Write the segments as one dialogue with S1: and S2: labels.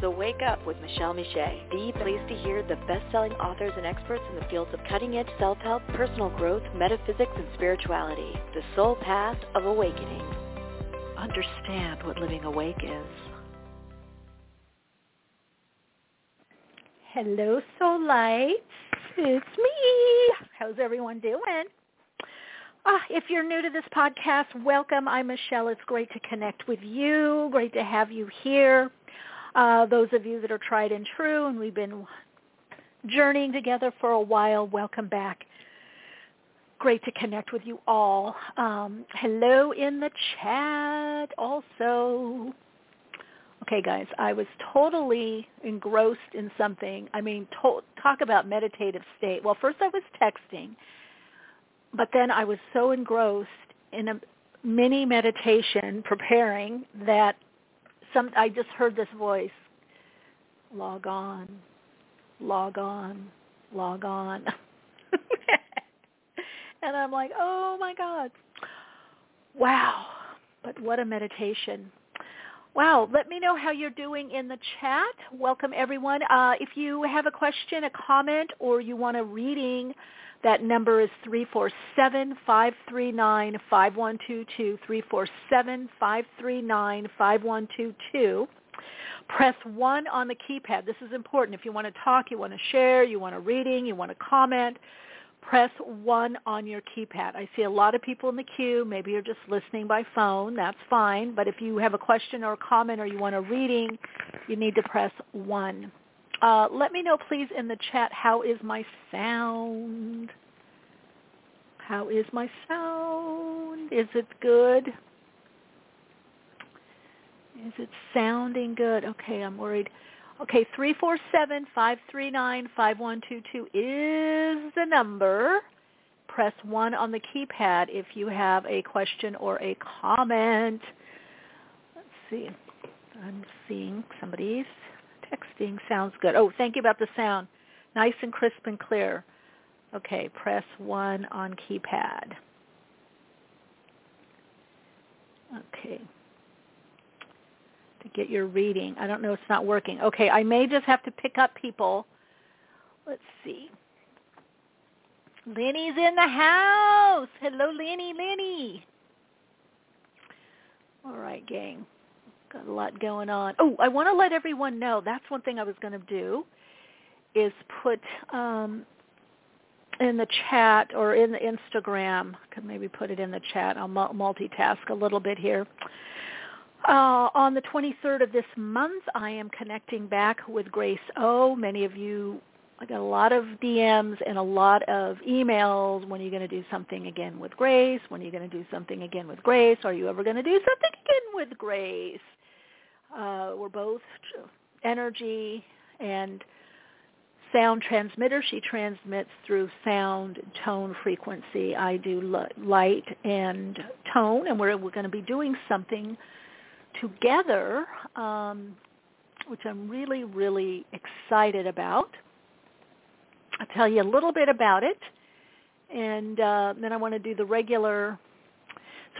S1: So wake up with Michele Meiche. Be pleased to hear the best-selling authors and experts in the fields of cutting-edge self-help, personal growth, metaphysics, and spirituality. The soul path of awakening.
S2: Understand what living awake is.
S3: Hello, Soul Lights. It's me. How's everyone doing? Ah, if you're new to this podcast, welcome. I'm Michele. It's great to connect with you. Great to have you here. Uh, those of you that are tried and true, and we've been journeying together for a while, welcome back. Great to connect with you all. Um, hello in the chat also. Okay, guys, I was totally engrossed in something. I mean, to- talk about meditative state. Well, first I was texting, but then I was so engrossed in a mini meditation preparing that some I just heard this voice, log on, log on, log on. and I'm like, oh my God. Wow. But what a meditation. Wow. Let me know how you're doing in the chat. Welcome everyone. Uh, if you have a question, a comment, or you want a reading, that number is 347-539-5122, 347-539-5122. Press 1 on the keypad. This is important. If you want to talk, you want to share, you want a reading, you want to comment, press 1 on your keypad. I see a lot of people in the queue. Maybe you're just listening by phone. That's fine. But if you have a question or a comment or you want a reading, you need to press 1. Uh, let me know, please, in the chat, how is my sound? How is my sound? Is it good? Is it sounding good? Okay, I'm worried. Okay, 347-539-5122 is the number. Press 1 on the keypad if you have a question or a comment. Let's see. I'm seeing somebody's texting sounds good. Oh, thank you about the sound. Nice and crisp and clear. Okay, press 1 on keypad. Okay. To get your reading. I don't know, it's not working. Okay, I may just have to pick up people. Let's see. Lenny's in the house. Hello, Lenny, Lenny. All right, gang. Got a lot going on. Oh, I want to let everyone know. That's one thing I was going to do is put um, in the chat or in the Instagram. Could maybe put it in the chat. I'll multitask a little bit here. Uh, on the 23rd of this month, I am connecting back with Grace O. Many of you, I got a lot of DMs and a lot of emails. When are you going to do something again with Grace? When are you going to do something again with Grace? Are you ever going to do something again with Grace? Uh, we're both energy and sound transmitter. She transmits through sound, tone, frequency. I do light and tone, and we're, we're going to be doing something together, um, which I'm really, really excited about. I'll tell you a little bit about it, and uh, then I want to do the regular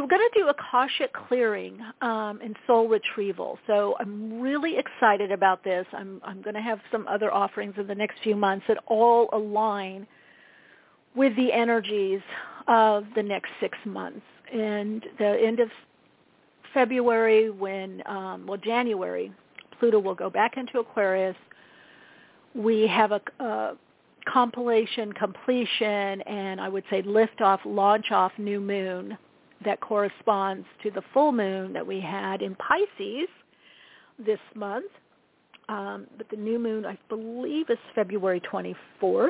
S3: so we're going to do Akashic clearing um, and soul retrieval. So I'm really excited about this. I'm, I'm going to have some other offerings in the next few months that all align with the energies of the next six months. And the end of February when, um, well, January, Pluto will go back into Aquarius. We have a, a compilation, completion, and I would say lift off, launch off new moon that corresponds to the full moon that we had in Pisces this month. Um, but the new moon, I believe, is February 24th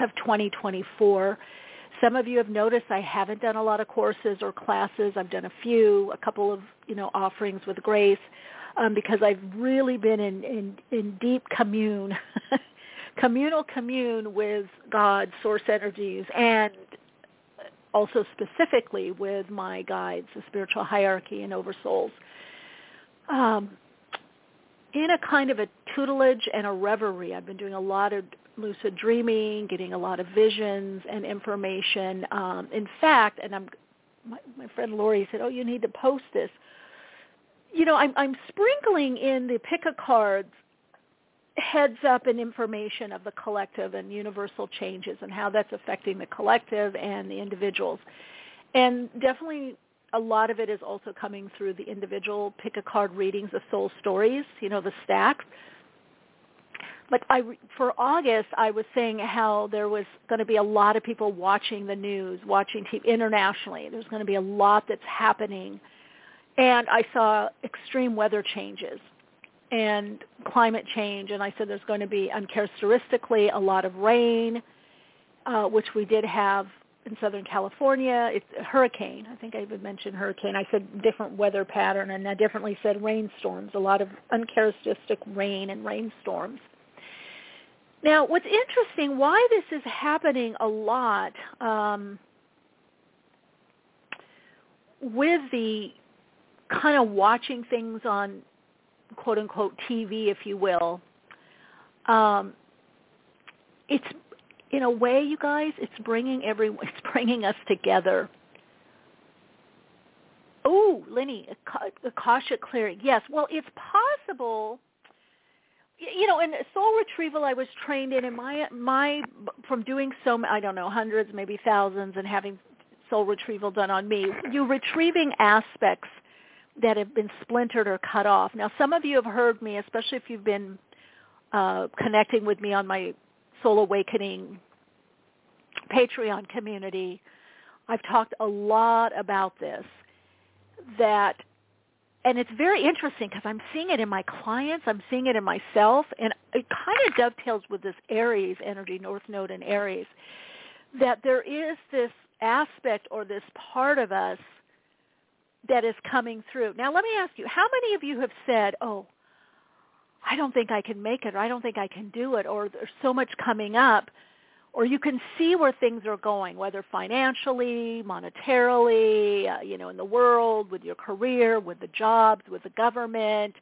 S3: of 2024. Some of you have noticed I haven't done a lot of courses or classes. I've done a few, a couple of, you know, offerings with Grace um, because I've really been in, in, in deep commune, communal commune with God, source energies, and also specifically with my guides, the spiritual hierarchy and oversouls. Um, in a kind of a tutelage and a reverie. I've been doing a lot of lucid dreaming, getting a lot of visions and information. Um, in fact, and I'm, my, my friend Lori said, "Oh, you need to post this." You know, I'm, I'm sprinkling in the pick a cards heads up and information of the collective and universal changes and how that's affecting the collective and the individuals. And definitely a lot of it is also coming through the individual pick a card readings of soul stories, you know, the stacks but I for August I was saying how there was going to be a lot of people watching the news, watching TV internationally. There's going to be a lot that's happening, and I saw extreme weather changes and climate change, and I said there's going to be uncharacteristically a lot of rain, uh, which we did have in Southern California. It's a hurricane. I think I even mentioned hurricane. I said different weather pattern, and I differently said rainstorms. A lot of uncharacteristic rain and rainstorms. Now, what's interesting, why this is happening a lot um, with the kind of watching things on quote unquote TV, if you will, um, it's in a way, you guys, it's bringing every, it's bringing us together. Oh, Lenny, Akasha clearing. Yes, well, it's possible you know, in soul retrieval, I was trained in, and my my from doing so, I don't know, hundreds, maybe thousands, and having soul retrieval done on me. You're retrieving aspects that have been splintered or cut off. Now, some of you have heard me, especially if you've been uh, connecting with me on my Soul Awakening Patreon community. I've talked a lot about this. That and it's very interesting because I'm seeing it in my clients, I'm seeing it in myself, and it kind of dovetails with this Aries energy, North Node in Aries, that there is this aspect or this part of us that is coming through. Now let me ask you, how many of you have said, oh, I don't think I can make it, or I don't think I can do it, or there's so much coming up, or you can see where things are going, whether financially, monetarily, uh, you know, in the world, with your career, with the jobs, with the government,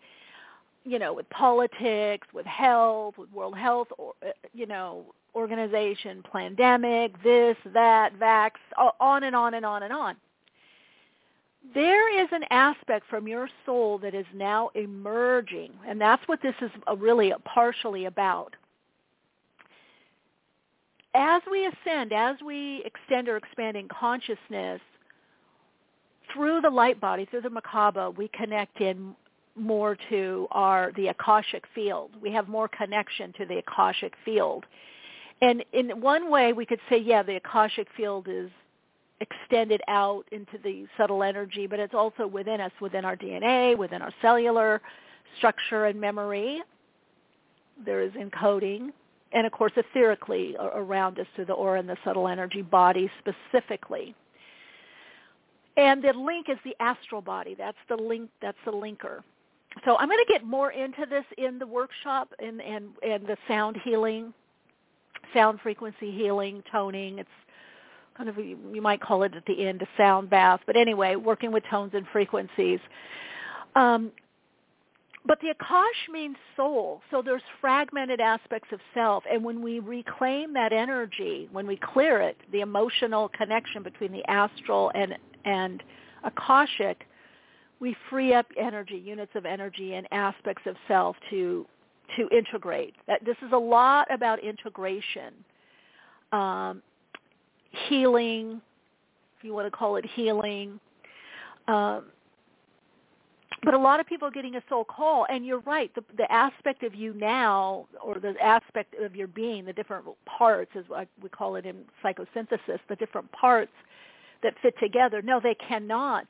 S3: you know, with politics, with health, with World Health, or, uh, you know, organization, pandemic, this, that, vax, on and on and on and on. There is an aspect from your soul that is now emerging, and that's what this is uh, really partially about as we ascend, as we extend or expand in consciousness, through the light body, through the Merkaba, we connect in more to our the Akashic field. We have more connection to the Akashic field. And in one way we could say, yeah, the Akashic field is extended out into the subtle energy, but it's also within us, within our DNA, within our cellular structure and memory. There is encoding and of course etherically around us through the aura and the subtle energy body specifically. And the link is the astral body. That's the link. That's the linker. So I'm going to get more into this in the workshop and and and the sound healing, sound frequency healing, toning. It's kind of you might call it at the end a sound bath. But anyway, working with tones and frequencies. Um, but the Akash means soul. So there's fragmented aspects of self. And when we reclaim that energy, when we clear it, the emotional connection between the astral and, and Akashic, we free up energy, units of energy and aspects of self to to integrate. That this is a lot about integration, um, healing, if you want to call it healing, um, but a lot of people are getting a soul call and you're right the the aspect of you now or the aspect of your being the different parts as we call it in psychosynthesis the different parts that fit together. No they cannot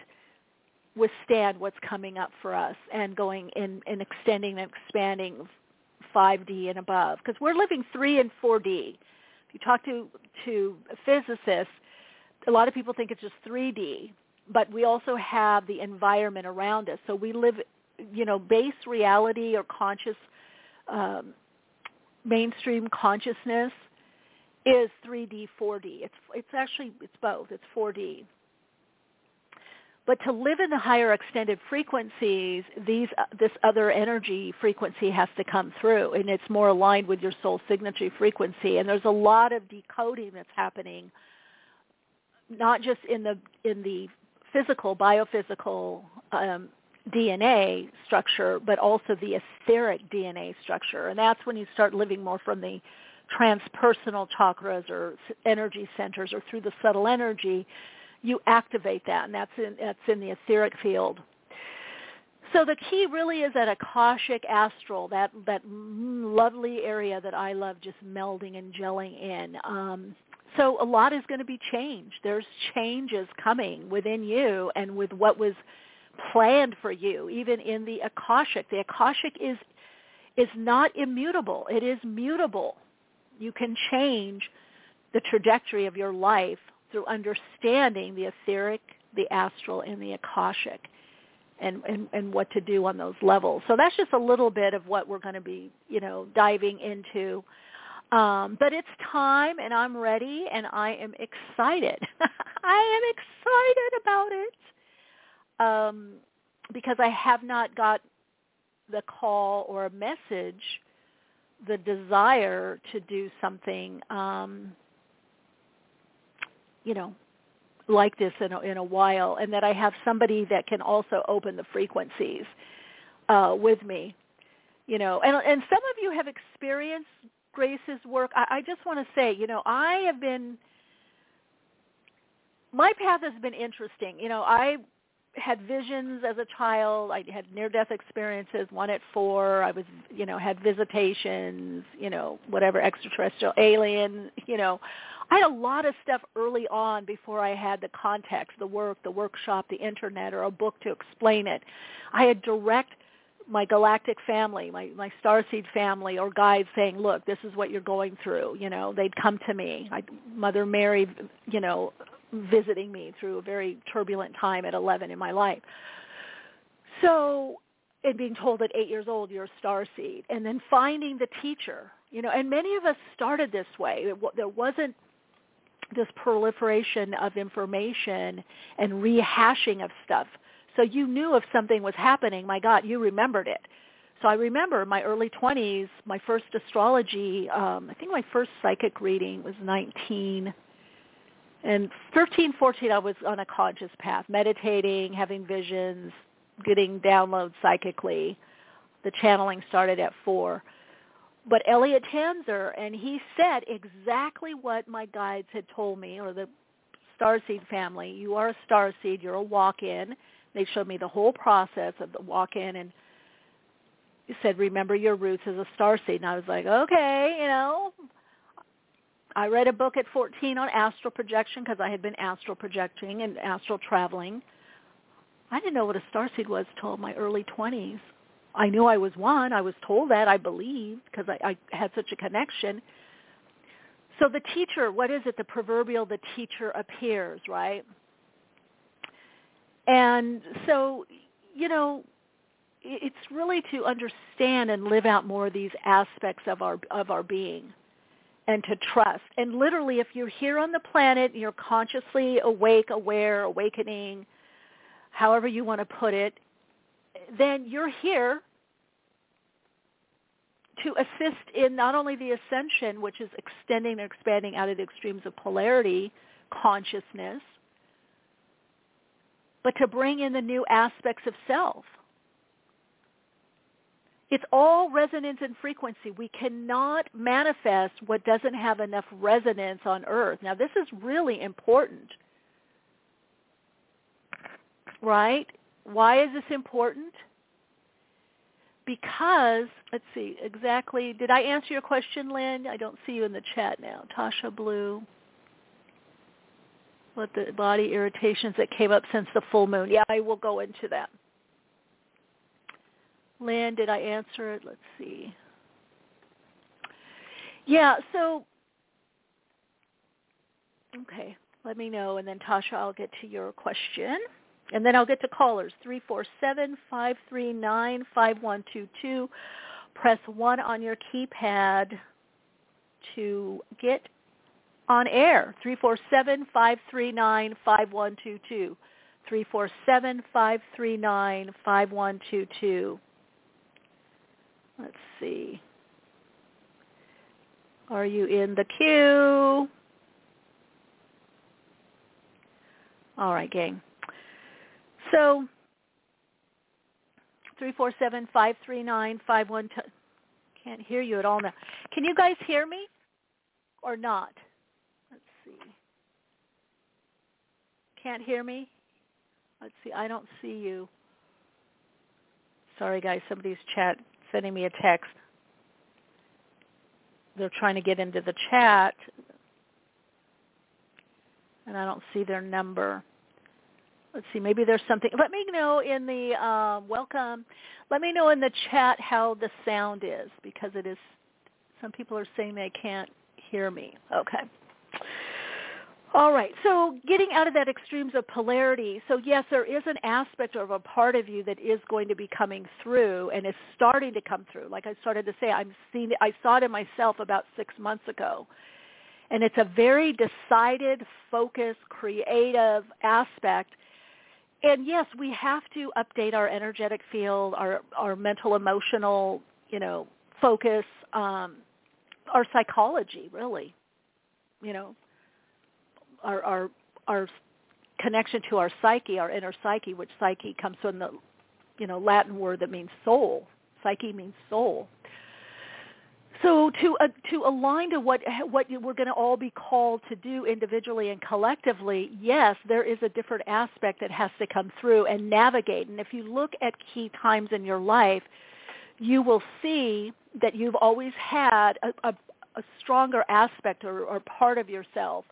S3: withstand what's coming up for us and going in and extending and expanding 5D and above because we're living 3 and 4D if you talk to to physicists a lot of people think it's just 3D, but we also have the environment around us. So we live, you know, base reality or conscious um, mainstream consciousness is 3D, 4D. It's it's actually it's both. It's 4D. But to live in the higher extended frequencies, these uh, this other energy frequency has to come through, and it's more aligned with your soul signature frequency. And there's a lot of decoding that's happening, not just in the in the physical, biophysical um, DNA structure, but also the etheric DNA structure. And that's when you start living more from the transpersonal chakras or energy centers or through the subtle energy, you activate that, and that's in, that's in the etheric field. So the key really is that akashic astral, that that lovely area that I love just melding and gelling in. Um, so a lot is going to be changed. There's changes coming within you and with what was planned for you, even in the akashic. The akashic is is not immutable. It is mutable. You can change the trajectory of your life through understanding the etheric, the astral, and the akashic, and, and, and what to do on those levels. So that's just a little bit of what we're going to be, you know, diving into. Um, but it's time, and I'm ready, and I am excited. I am excited about it um, because I have not got the call or a message, the desire to do something, um, you know, like this in a, in a while, and that I have somebody that can also open the frequencies uh, with me, you know. And and some of you have experienced Grace's work. I, I just want to say, you know, I have been my path has been interesting. You know, I had visions as a child. I had near-death experiences, one at four. I was, you know, had visitations, you know, whatever, extraterrestrial, alien, you know. I had a lot of stuff early on before I had the context, the work, the workshop, the internet, or a book to explain it. I had direct my galactic family, my my starseed family, or guides saying, "Look, this is what you're going through." You know, they'd come to me. I, Mother Mary, you know, visiting me through a very turbulent time at 11 in my life. So, and being told at eight years old you're a star seed, and then finding the teacher, you know, and many of us started this way. There wasn't this proliferation of information and rehashing of stuff. So you knew if something was happening, my God, you remembered it. So I remember my early 20s, my first astrology, um, I think my first psychic reading was 19 and 13, 14, I was on a conscious path, meditating, having visions, getting downloads psychically. The channeling started at 4. But Elliot Tanzer, and he said exactly what my guides had told me, or the Starseed family. You are a Starseed. You're a walk-in. They showed me the whole process of the walk-in, and said, remember your roots as a Starseed. And I was like, okay, you know, I read a book at 14 on astral projection because I had been astral projecting and astral traveling. I didn't know what a starseed was until my early 20s. I knew I was one. I was told that, I believed, because I, I had such a connection. So the teacher, what is it? The proverbial, the teacher appears, right? And so, you know, it's really to understand and live out more of these aspects of our of our being and to trust. And literally, if you're here on the planet, and you're consciously awake, aware, awakening, however you want to put it, then you're here to assist in not only the ascension, which is extending and expanding out of the extremes of polarity, consciousness, but to bring in the new aspects of self it's all resonance and frequency. We cannot manifest what doesn't have enough resonance on earth. Now this is really important. Right? Why is this important? Because, let's see, exactly, did I answer your question, Lynn? I don't see you in the chat now. Tasha Blue. What the body irritations that came up since the full moon. Yeah, I will go into that. Lynn, did I answer it? Let's see. Yeah, so, okay. let me know, and then Tasha, I'll get to your question. And then I'll get to callers, 347-539-5122. Press 1 on your keypad to get on air, 347-539-5122. 347-539-5122. Let's see. Are you in the queue? All right, gang. So 347-539-5122. Can't hear you at all now. Can you guys hear me or not? Let's see. Can't hear me? Let's see. I don't see you. Sorry, guys. Somebody's chat sending me a text. They're trying to get into the chat, and I don't see their number. Let's see. Maybe there's something. Let me know in the uh, welcome. Let me know in the chat how the sound is because it is. Some people are saying they can't hear me. Okay. All right. So getting out of that extremes of polarity. So yes, there is an aspect of a part of you that is going to be coming through and is starting to come through. Like I started to say, I'm seeing I saw it in myself about 6 months ago. And it's a very decided, focused, creative aspect. And yes, we have to update our energetic field, our our mental emotional, you know, focus, um our psychology, really. You know, our our our connection to our psyche, our inner psyche, which psyche comes from the you know Latin word that means soul. Psyche means soul. So to uh, to align to what what you, we're going to all be called to do individually and collectively, yes, there is a different aspect that has to come through and navigate. And if you look at key times in your life, you will see that you've always had a, a, a stronger aspect or, or part of yourself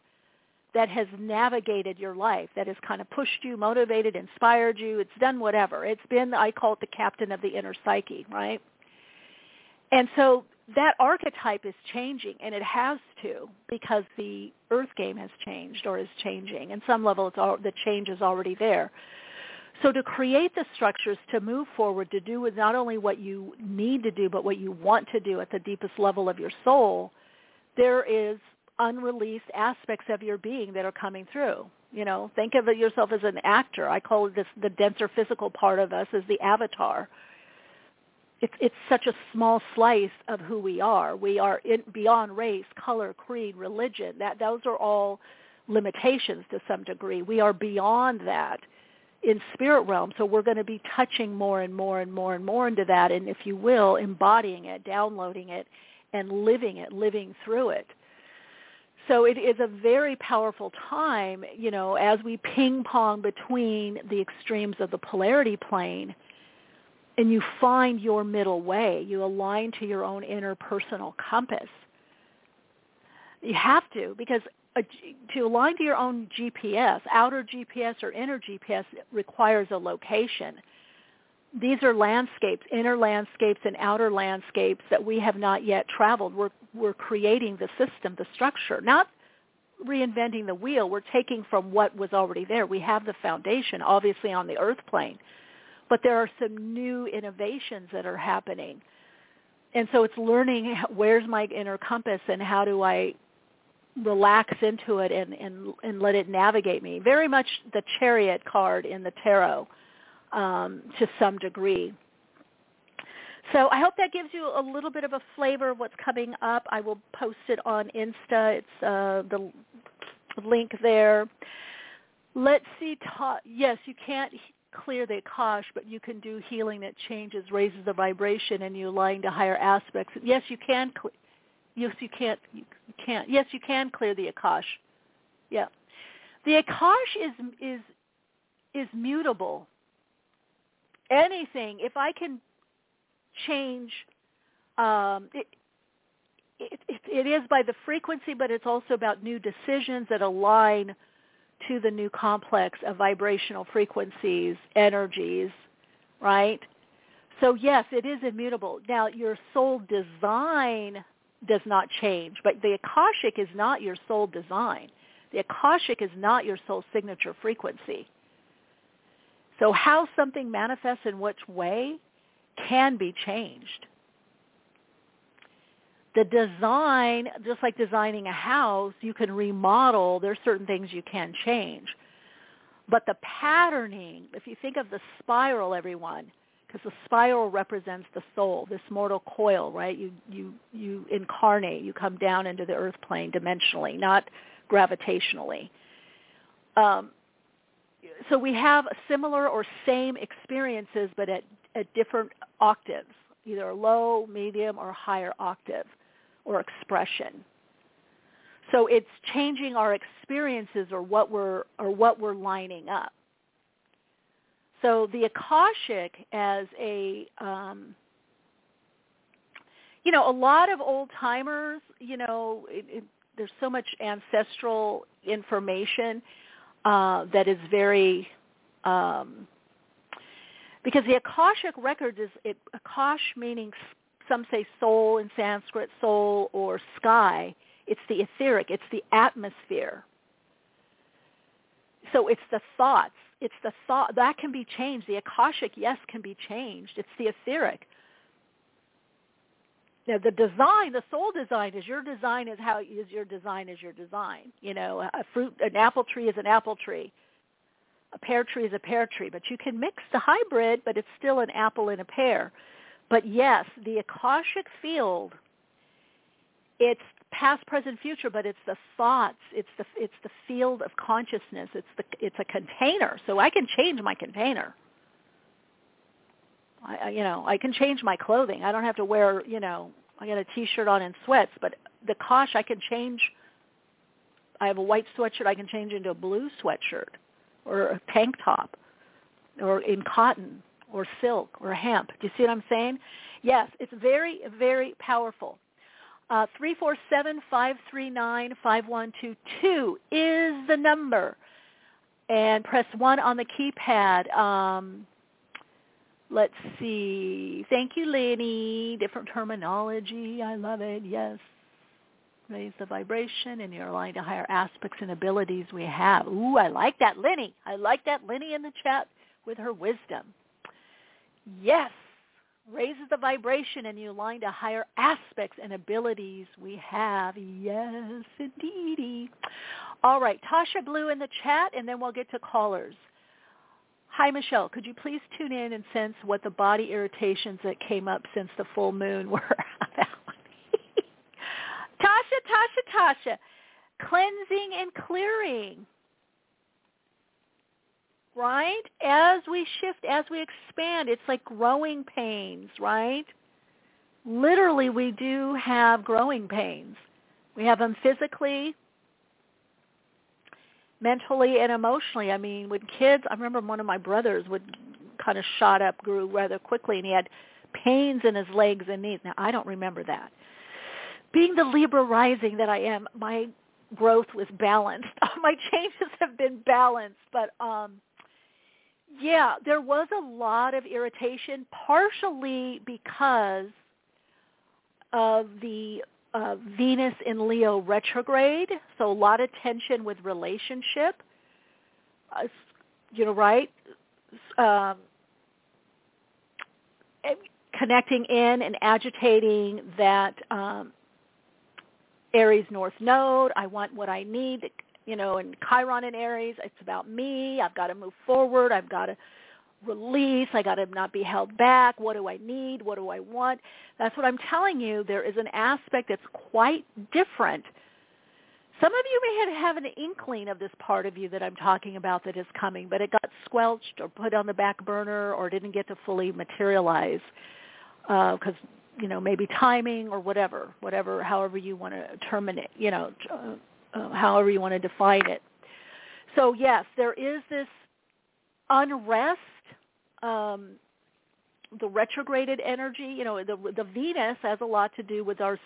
S3: that has navigated your life, that has kind of pushed you, motivated, inspired you. It's done whatever. It's been, I call it the captain of the inner psyche, right? And so that archetype is changing, and it has to because the earth game has changed or is changing. In some level, it's all, the change is already there. So to create the structures to move forward, to do with not only what you need to do, but what you want to do at the deepest level of your soul, there is unreleased aspects of your being that are coming through. You know, think of yourself as an actor. I call this the denser physical part of us as the avatar. It's it's such a small slice of who we are. We are in, beyond race, color, creed, religion. That those are all limitations to some degree. We are beyond that in spirit realm. So we're going to be touching more and more and more and more into that, and if you will, embodying it, downloading it, and living it, living through it so it is a very powerful time, you know, as we ping pong between the extremes of the polarity plane and you find your middle way. You align to your own inner personal compass. You have to because a, to align to your own GPS, outer GPS or inner GPS requires a location. These are landscapes, inner landscapes and outer landscapes that we have not yet traveled. We're we're creating the system, the structure, not reinventing the wheel. We're taking from what was already there. We have the foundation, obviously, on the earth plane. But there are some new innovations that are happening. And so it's learning where's my inner compass and how do I relax into it and, and, and let it navigate me. Very much the chariot card in the tarot um, to some degree. So I hope that gives you a little bit of a flavor of what's coming up. I will post it on Insta. It's uh, the link there. Let's see. Ta- yes, you can't clear the akash, but you can do healing that changes, raises the vibration, and you align to higher aspects. Yes, you can. Yes, you can't. You can't. Yes, you can clear the akash. Yeah, the akash is is is mutable. Anything. If I can change. Um, it, it, it is by the frequency, but it's also about new decisions that align to the new complex of vibrational frequencies, energies, right? So yes, it is immutable. Now your soul design does not change, but the Akashic is not your soul design. The Akashic is not your soul signature frequency. So how something manifests in which way can be changed. The design, just like designing a house, you can remodel. There's certain things you can change. But the patterning, if you think of the spiral, everyone, because the spiral represents the soul, this mortal coil, right? You you you incarnate, you come down into the earth plane dimensionally, not gravitationally. Um, so we have similar or same experiences, but at, at different octaves, either low, medium, or higher octave or expression. So it's changing our experiences or what we're or what we're lining up. So the Akashic as a um, you know, a lot of old timers, you know, it, it, there's so much ancestral information uh, that is very um, because the Akashic records is it, Akash meaning some say soul in Sanskrit, soul or sky. It's the etheric. It's the atmosphere. So it's the thoughts. It's the thought that can be changed. The Akashic, yes, can be changed. It's the etheric. Now the design, the soul design is your design is how is your design is your design. You know, a fruit, an apple tree is an apple tree. A pear tree is a pear tree, but you can mix the hybrid, but it's still an apple and a pear. But yes, the Akashic field, it's past, present, future, but it's the thoughts, it's the it's the field of consciousness. It's the it's a container, so I can change my container. I, you know, I can change my clothing. I don't have to wear, you know, I got a t-shirt on and sweats, but the Kosh I can change. I have a white sweatshirt I can change into a blue sweatshirt or a tank top or in cotton or silk or hemp. Do you see what I'm saying? Yes, it's very, very powerful. Uh, 347-539-5122 is the number. And press 1 on the keypad. Um, let's see. Thank you, Lenny. Different terminology. I love it. Yes. Raise the vibration and you're aligned to higher aspects and abilities we have. Ooh, I like that, Lenny. I like that, Lenny, in the chat with her wisdom. Yes, raises the vibration and you align to higher aspects and abilities we have. Yes, indeedy. All right, Tasha Blue in the chat, and then we'll get to callers. Hi, Michele. Could you please tune in and sense what the body irritations that came up since the full moon were about? Tasha, Tasha, Tasha. Cleansing and clearing right? As we shift, as we expand, it's like growing pains, right? Literally, we do have growing pains. We have them physically, mentally, and emotionally. I mean, when kids, I remember one of my brothers would kind of shot up, grew rather quickly, and he had pains in his legs and knees. Now, I don't remember that. Being the Libra rising that I am, my growth was balanced. my changes have been balanced, but um yeah, there was a lot of irritation, partially because of the uh, Venus in Leo retrograde, so a lot of tension with relationship. Uh, you know, right? Um, connecting in and agitating that um, Aries North Node. I want what I need you know, in Chiron and Aries, it's about me. I've got to move forward. I've got to release. I got to not be held back. What do I need? What do I want? That's what I'm telling you. There is an aspect that's quite different. Some of you may have an inkling of this part of you that I'm talking about that is coming, but it got squelched or put on the back burner or didn't get to fully materialize because uh, you know maybe timing or whatever, whatever, however you want to terminate, you know, uh, however you want to define it. So yes, there is this unrest, um, the retrograded energy. You know, the the Venus has a lot to do with our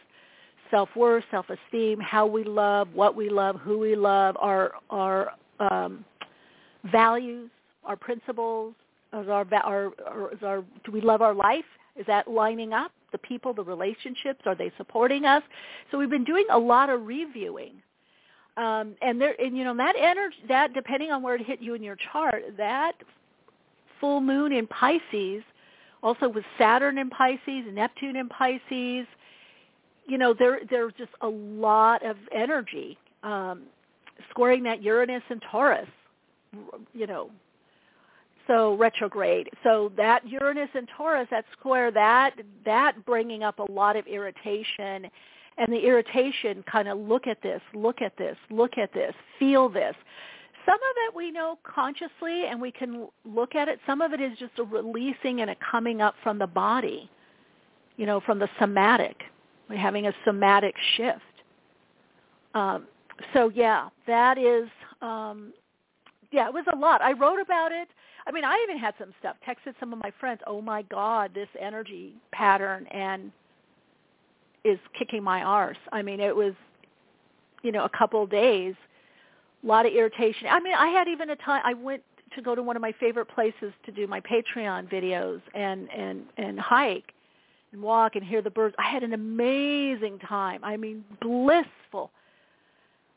S3: self-worth, self-esteem, how we love, what we love, who we love, our our um, values, our principles, is our, our, is our do we love our life? Is that lining up? The people, the relationships, are they supporting us? So we've been doing a lot of reviewing Um, and there, and you know that energy, that depending on where it hit you in your chart, that full moon in Pisces, also with Saturn in Pisces, Neptune in Pisces, you know there there's just a lot of energy um, squaring that Uranus and Taurus, you know, so retrograde. So that Uranus and Taurus, that square, that that bringing up a lot of irritation, and the irritation kind of look at this, look at this, look at this, feel this. Some of it we know consciously and we can look at it. Some of it is just a releasing and a coming up from the body, you know, from the somatic. We're having a somatic shift. Um, so yeah, that is, um, yeah, it was a lot. I wrote about it. I mean, I even had some stuff. Texted some of my friends. Oh my God, this energy pattern and is kicking my arse. I mean, it was, you know, a couple of days, a lot of irritation. I mean, I had even a time. I went to go to one of my favorite places to do my Patreon videos and and and hike and walk and hear the birds. I had an amazing time. I mean, blissful.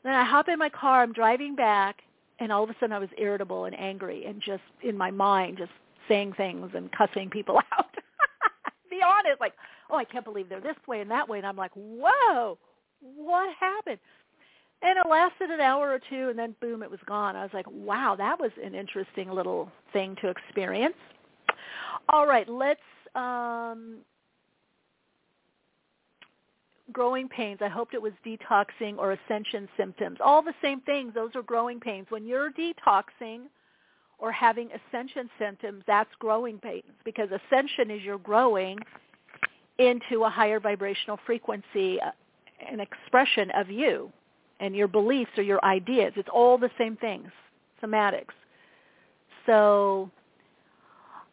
S3: Then I hop in my car. I'm driving back and all of a sudden I was irritable and angry and just in my mind just saying things and cussing people out. Be honest, like, oh, I can't believe they're this way and that way, and I'm like, whoa, what happened? And it lasted an hour or two, and then boom, it was gone. I was like, wow, that was an interesting little thing to experience. All right, let's um, growing pains. I hoped it was detoxing or ascension symptoms. All the same things. Those are growing pains. When you're detoxing or having ascension symptoms, that's growing pains because ascension is you're growing into a higher vibrational frequency, uh, an expression of you and your beliefs or your ideas. It's all the same things, somatics. So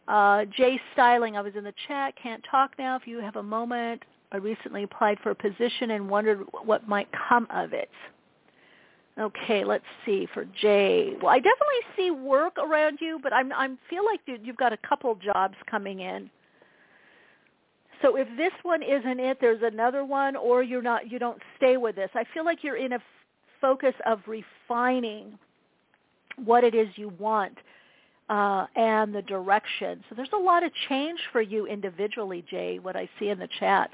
S3: uh, Jay Styling, I was in the chat, can't talk now. If you have a moment, I recently applied for a position and wondered what might come of it. Okay, let's see for Jay. Well, I definitely see work around you, but I'm I feel like you've got a couple jobs coming in. So if this one isn't it, there's another one, or you're not. You don't stay with this. I feel like you're in a focus of refining what it is you want uh, and the direction. So there's a lot of change for you individually, Jay. What I see in the chat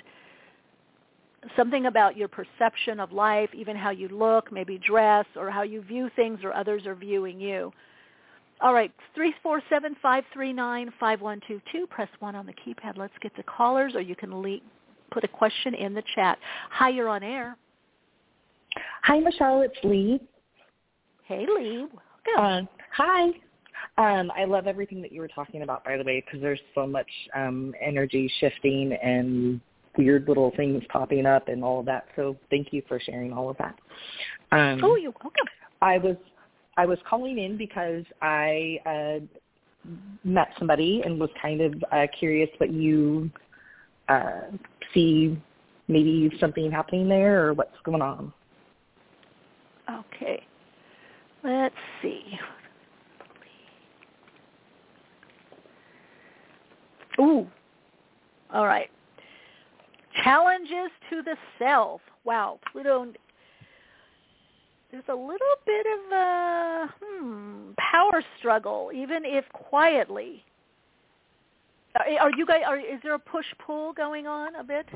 S3: something about your perception of life, even how you look, maybe dress, or how you view things or others are viewing you. All right, 347-539-5122. Press 1 on the keypad. Let's get to callers, or you can le- put a question in the chat. Hi, you're on air.
S4: Hi, Michele. It's Lee.
S3: Hey, Lee. Welcome.
S4: Uh, hi. Um, I love everything that you were talking about, by the way, because there's so much um, energy shifting and weird little things popping up and all of that. So thank you for sharing all of that.
S3: Um, oh, you're welcome.
S4: I was I was calling in because I uh, met somebody and was kind of uh, curious what you uh, see maybe something happening there or what's going on.
S3: Okay. Let's see. Ooh. All right. Challenges to the self. Wow, Pluto. There's a little bit of a hmm, power struggle, even if quietly. Are you guys? Are, is there a push pull going on a bit?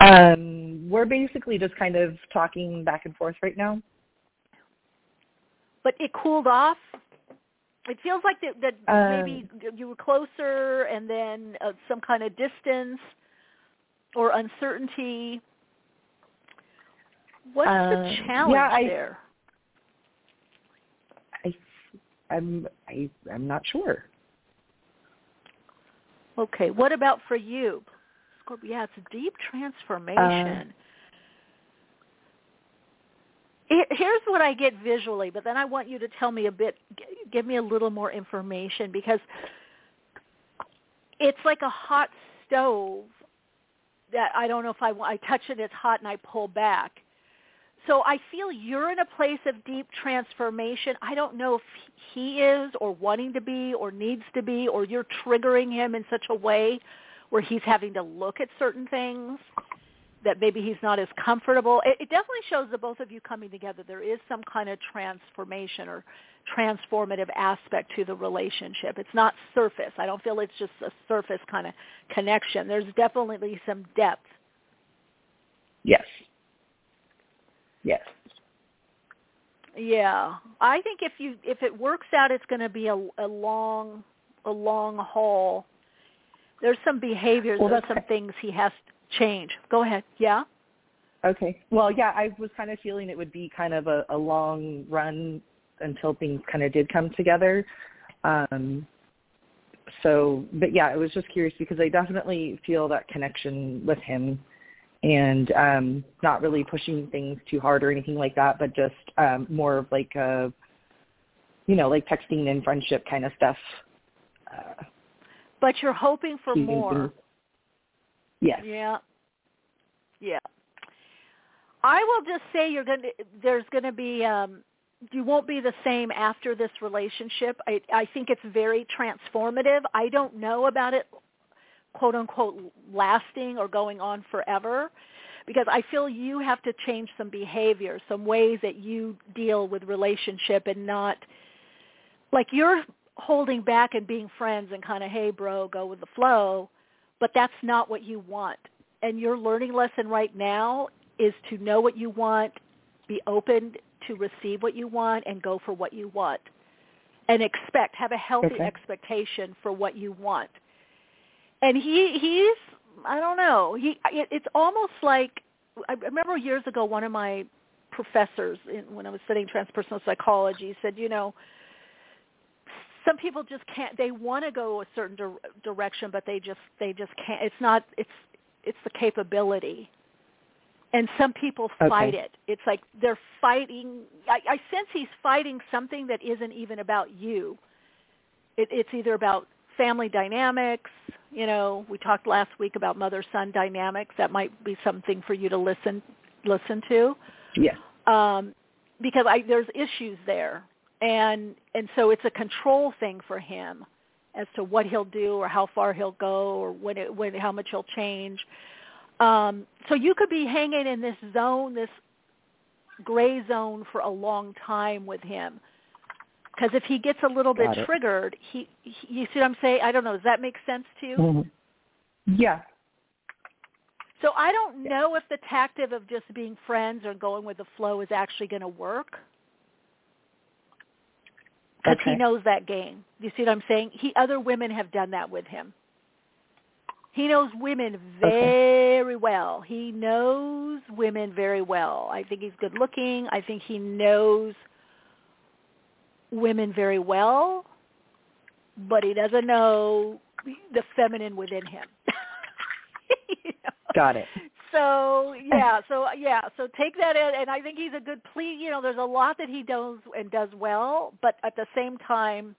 S4: Um, we're basically just kind of talking back and forth right now.
S3: But it cooled off. It feels like that, that um, maybe you were closer, and then uh, some kind of distance or uncertainty? What's uh, the challenge
S4: yeah, I,
S3: there?
S4: I, I'm I, I'm not sure.
S3: Okay. What about for you? Scorpio. Yeah, it's a deep transformation. Uh, Here's what I get visually, but then I want you to tell me a bit, give me a little more information because it's like a hot stove that I don't know if I, I touch it, it's hot, and I pull back. So I feel you're in a place of deep transformation. I don't know if he is or wanting to be or needs to be or you're triggering him in such a way where he's having to look at certain things. that maybe he's not as comfortable. It, it definitely shows the both of you coming together. There is some kind of transformation or transformative aspect to the relationship. It's not surface. I don't feel it's just a surface kind of connection. There's definitely some depth.
S4: Yes. Yes.
S3: Yeah, I think if you if it works out, it's going to be a, a long a long haul. There's some behaviors
S4: well,
S3: and some things he has to change. Go ahead. Yeah.
S4: Okay. Well, yeah, I was kind of feeling it would be kind of a, a long run until things kind of did come together. Um, so, but yeah, I was just curious because I definitely feel that connection with him and um not really pushing things too hard or anything like that, but just um more of like a you know, like texting and friendship kind of stuff. Uh,
S3: but you're hoping for more.
S4: Yes.
S3: Yeah. Yeah. I will just say you're going to there's going to be um you won't be the same after this relationship. I I think it's very transformative. I don't know about it quote unquote lasting or going on forever because I feel you have to change some behavior, some ways that you deal with relationship and not like you're holding back and being friends and kind of hey bro go with the flow, but that's not what you want. And your learning lesson right now is to know what you want, be open to receive what you want and go for what you want. And expect, have a healthy
S4: okay.
S3: expectation for what you want and he he's I don't know. He it, it's almost like I remember years ago one of my professors in, when I was studying transpersonal psychology said, you know, some people just can't. They want to go a certain di- direction, but they just they just can't. It's not. It's it's the capability. And some people fight
S4: okay.
S3: it. It's like they're fighting. I, I sense he's fighting something that isn't even about you. It, it's either about family dynamics. You know, we talked last week about mother-son dynamics. That might be something for you to listen listen to.
S4: Yeah.
S3: Um, because I, there's issues there, and and so it's a control thing for him as to what he'll do or how far he'll go or when it, when how much he'll change. Um, so you could be hanging in this zone, this gray zone for a long time with him because if he gets a little bit
S4: it.
S3: triggered, he, he you see what I'm saying? I don't know. Does that make sense to you?
S4: Mm-hmm. Yeah.
S3: So I don't know if the tactic of just being friends or going with the flow is actually going to work. Because
S4: Okay.
S3: he knows that game. You see what I'm saying? He other women have done that with him. He knows women very well. He knows women very well. I think he's good looking. I think he knows women very well, but he doesn't know the feminine within him. You know?
S4: Got it.
S3: So yeah, so yeah, so take that in, and I think he's a good plea. You know, there's a lot that he does and does well, but at the same time,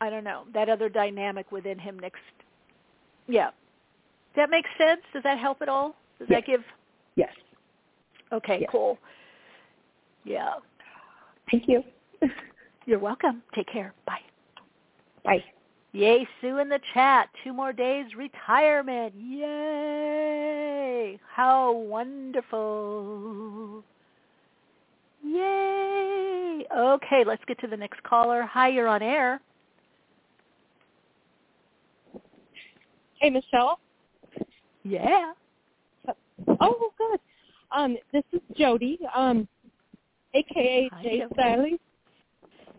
S3: I don't know that other dynamic within him. Next, yeah, that makes sense. Does that help at all? Does
S4: Yes.
S3: that give?
S4: Yes.
S3: Okay,
S4: Yes.
S3: cool. Yeah,
S4: Thank you.
S3: you're welcome. Take care. Bye.
S4: Bye.
S3: Yay, Sue in the chat. Two more days retirement. Yay. How wonderful. Yay. Okay, let's get to the next caller. Hi, you're on air.
S5: Hey, Michelle.
S3: Yeah.
S5: Oh, good. Um, this is Jody, um, aka
S3: Hi,
S5: Jay. Stiley.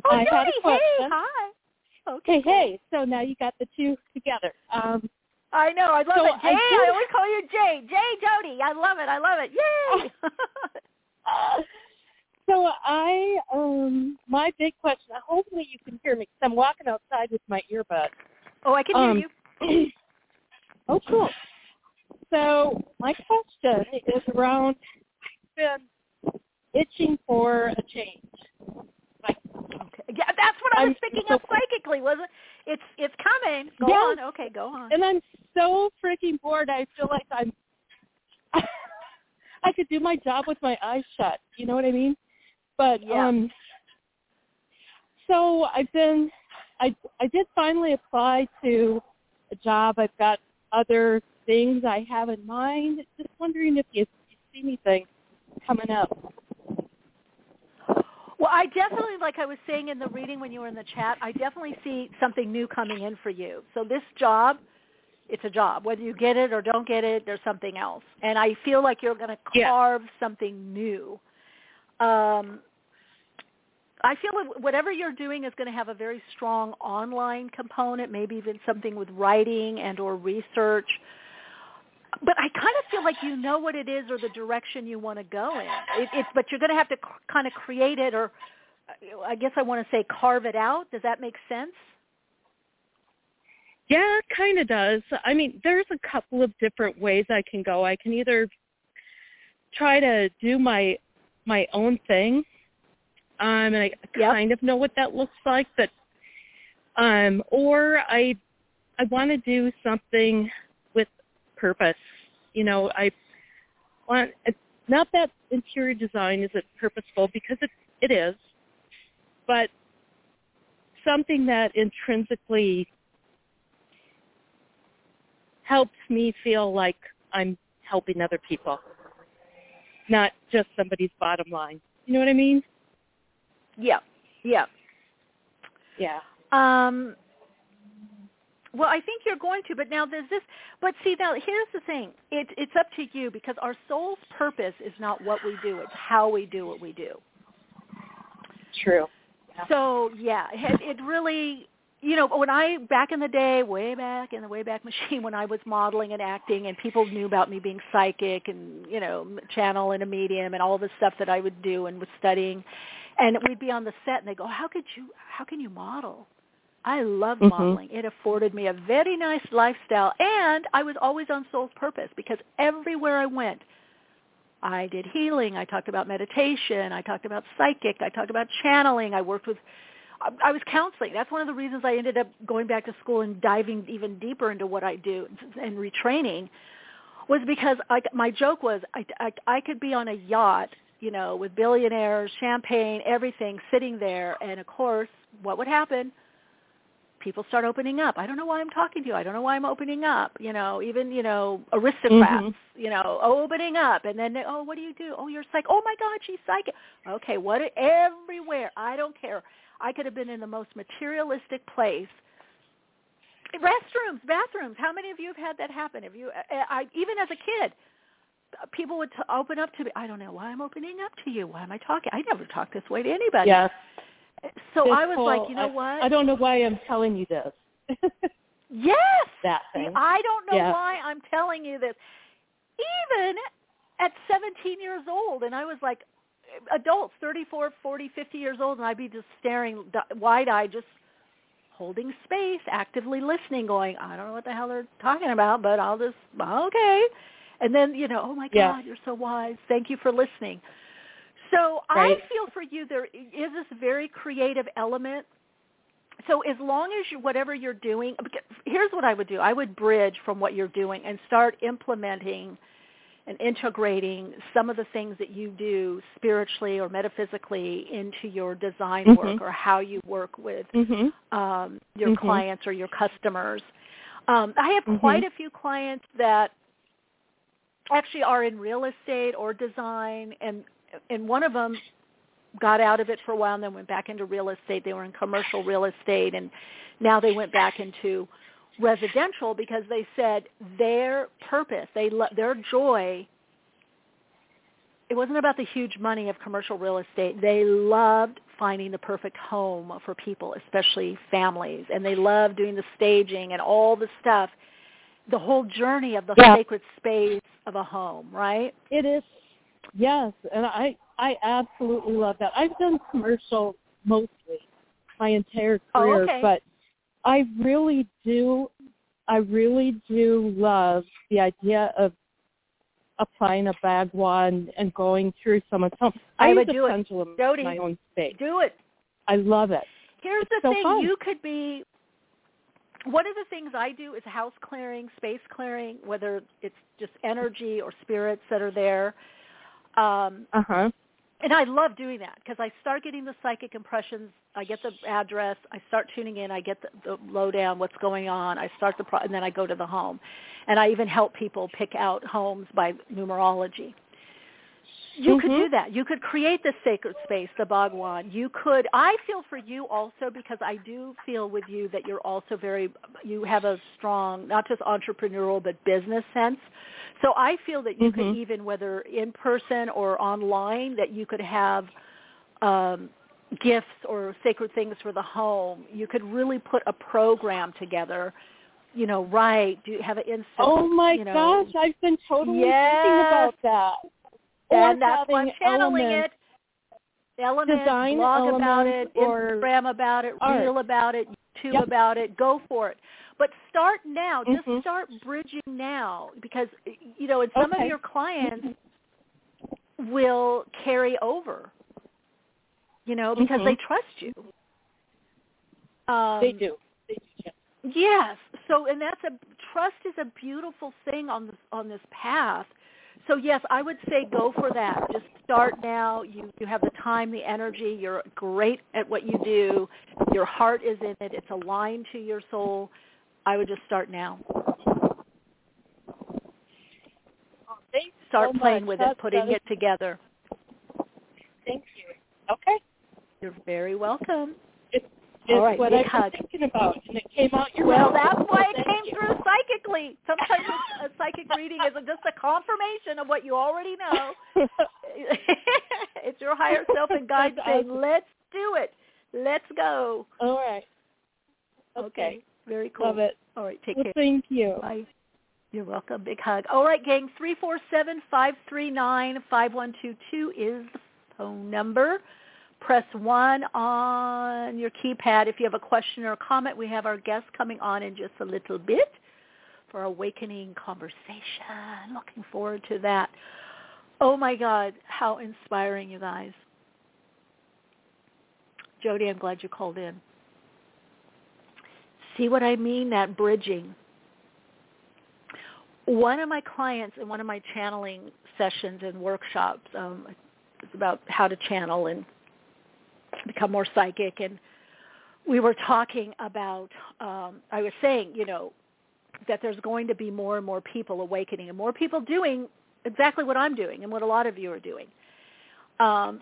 S3: Oh,
S5: I had a
S3: Jody, hey,
S5: question.
S3: hi.
S5: Okay, hey. So now you got the two together. Um,
S3: I know. I love
S5: So
S3: it. Jay,
S5: I
S3: I, always call you Jay. Jay Jody. I love it. I love it. Yay.
S5: uh, so I, um, my big question. Hopefully you can hear me 'cause I'm walking outside with my earbuds.
S3: oh, I can hear
S5: Um,
S3: you.
S5: oh, cool. So my question is around. I've been itching for a change. Like,
S3: Okay. Yeah, that's what I was
S5: I'm
S3: picking
S5: so-
S3: up psychically, was it? It's it's coming. Go
S5: Yeah.
S3: on. Okay, go on.
S5: and I'm so freaking bored. I feel like I'm. I could do my job with my eyes shut. You know what I mean? But
S3: Yeah.
S5: um. So I've been, I I did finally apply to a job. I've got other things I have in mind. Just wondering if you, you see anything coming up.
S3: Well, I definitely, like I was saying in the reading when you were in the chat, I definitely see something new coming in for you. So this job, it's a job. Whether you get it or don't get it, there's something else. And I feel like you're going to carve yeah. something new. Um, I feel that whatever you're doing is going to have a very strong online component, maybe even something with writing and or research. But I kind of feel like you know what it is or the direction you want to go in. It, it's but you're going to have to kind of create it, or I guess I want to say carve it out. Does that make sense?
S5: Yeah, it kind of does. I mean, there's a couple of different ways I can go. I can either try to do my my own thing um, and I yep. kind of know what that looks like, but um, or I I want to do something purpose. You know, I want not that interior design isn't purposeful because it it is, but something that intrinsically helps me feel like I'm helping other people, not just somebody's bottom line. You know what I mean?
S3: Yeah. Yeah.
S5: Yeah.
S3: Um well, I think you're going to, but now there's this. But see, now here's the thing: it, it's up to you because our soul's purpose is not what we do; it's how we do what we do.
S5: True.
S3: Yeah. So yeah, it, it really, you know, when I back in the day, way back in the way back machine, when I was modeling and acting, and people knew about me being psychic and you know, channel and a medium and all the stuff that I would do and was studying and we'd be on the set and they go how could you how can you model i love mm-hmm. modeling it afforded me a very nice lifestyle and i was always on soul's purpose because everywhere i went i did healing i talked about meditation i talked about psychic i talked about channeling i worked with I was counseling. That's one of the reasons I ended up going back to school and diving even deeper into what I do and retraining was because I, my joke was I, I, I could be on a yacht you know, with billionaires, champagne, everything sitting there. And of course, what would happen? People start opening up. I don't know why I'm talking to you. I don't know why I'm opening up. You know, even you know aristocrats. Mm-hmm. You know, opening up, and then they, oh, what do you do? Oh, you're psych. Oh my God, she's psychic. Okay, what? Everywhere. I don't care. I could have been in the most materialistic place. Restrooms, bathrooms. How many of you have had that happen? Have you? I, I even as a kid, people would t- open up to me. I don't know why I'm opening up to you. Why am I talking? I never talk this way to anybody.
S5: Yes.
S3: So
S5: this
S3: I was
S5: whole,
S3: like, you know
S5: I,
S3: what?
S5: I don't know why I'm telling you this.
S3: yes.
S5: That thing.
S3: I don't know
S5: yeah.
S3: why I'm telling you this. Even at 17 years old, and I was like, adults, 34, 40, 50 years old, and I'd be just staring wide-eyed, just holding space, actively listening, going, I don't know what the hell they're talking about, but I'll just, okay. And then, you know, oh my God,
S5: yeah.
S3: you're so wise. Thank you for listening. So
S5: right.
S3: I feel for you there is this very creative element. So as long as you, whatever you're doing, here's what I would do. I would bridge from what you're doing and start implementing and integrating some of the things that you do spiritually or metaphysically into your design
S5: mm-hmm.
S3: work or how you work with
S5: mm-hmm.
S3: um, your
S5: mm-hmm.
S3: clients or your customers. Um, I have
S5: Mm-hmm.
S3: quite a few clients that actually are in real estate or design and and one of them got out of it for a while and then went back into real estate. They were in commercial real estate and now they went back into residential because they said their purpose, they their joy it wasn't about the huge money of commercial real estate. They loved finding the perfect home for people, especially families, and they loved doing the staging and all the stuff the whole journey of the
S5: yeah.
S3: sacred space of a home, right?
S5: It is. Yes, and I I absolutely love that. I've done commercial mostly my entire oh, career,
S3: oh, okay.
S5: but I really do I really do love the idea of applying a bagua and, and going through someone's home.
S3: I,
S5: I
S3: would do it. Jody,
S5: in my own space.
S3: Do it.
S5: I love it.
S3: Here's
S5: it's
S3: the
S5: so
S3: thing:
S5: fun.
S3: you could be one of the things I do is house clearing, space clearing, whether it's just energy or spirits that are there. Um,
S5: uh-huh.
S3: and I love doing that because I start getting the psychic impressions. I get the address. I start tuning in. I get the, the lowdown, what's going on. I start the pro- and then I go to the home, and I even help people pick out homes by numerology. You
S5: mm-hmm.
S3: could do that. You could create the sacred space, the bagua. You could. I feel for you also because I do feel with you that you're also very. You have a strong, not just entrepreneurial but business sense. So I feel that you
S5: mm-hmm.
S3: could even, whether in person or online, that you could have um, gifts or sacred things for the home. You could really put a program together. You know, right? Do you have an instant?
S5: Oh my
S3: you know,
S5: gosh, I've been totally
S3: yes.
S5: thinking about that.
S3: And that's why I'm channeling
S5: elements,
S3: it. Elements,
S5: design
S3: blog about it,
S5: or
S3: Instagram about it,
S5: art.
S3: reel about it, YouTube
S5: Yep.
S3: about it. Go for it. But start now. Just
S5: Mhm.
S3: start bridging now because you know, and some
S5: Okay.
S3: of your clients will carry over. You know, because
S5: Mhm.
S3: they trust you. Um,
S5: They do. They do.
S3: Yes. So, and that's a trust is a beautiful thing on this on this path. So yes, I would say go for that. Just start now. You you have the time, the energy. You're great at what you do. Your heart is in it. It's aligned to your soul. I would just start now.
S5: Thanks
S3: Start
S5: so
S3: playing
S5: much.
S3: with
S5: That-
S3: it, putting it together.
S5: Thank you. Okay.
S3: You're very welcome. All right,
S5: what I've
S3: hug.
S5: been thinking about, and it came out your
S3: Well,
S5: mouth.
S3: that's why it came through psychically. Sometimes a psychic reading is just a confirmation of what you already know. it's your higher self and guide saying,
S5: awesome.
S3: "Let's do it. Let's go."
S5: All right.
S3: Okay. Very cool.
S5: Love it.
S3: All right. Take
S5: Well,
S3: care.
S5: thank you.
S3: Bye. You're welcome. Big hug. All right, gang. Three four seven five three nine five one two two is the phone number. Press one on your keypad if you have a question or a comment. We have our guest coming on in just a little bit for awakening conversation. Looking forward to that. Oh my God, how inspiring, you guys. Jody, I'm glad you called in. See what I mean? That bridging. One of my clients in one of my channeling sessions and workshops, um, it's about how to channel and become more psychic, and we were talking about. Um, I was saying, you know, that there's going to be more and more people awakening and more people doing exactly what I'm doing and what a lot of you are doing. Um,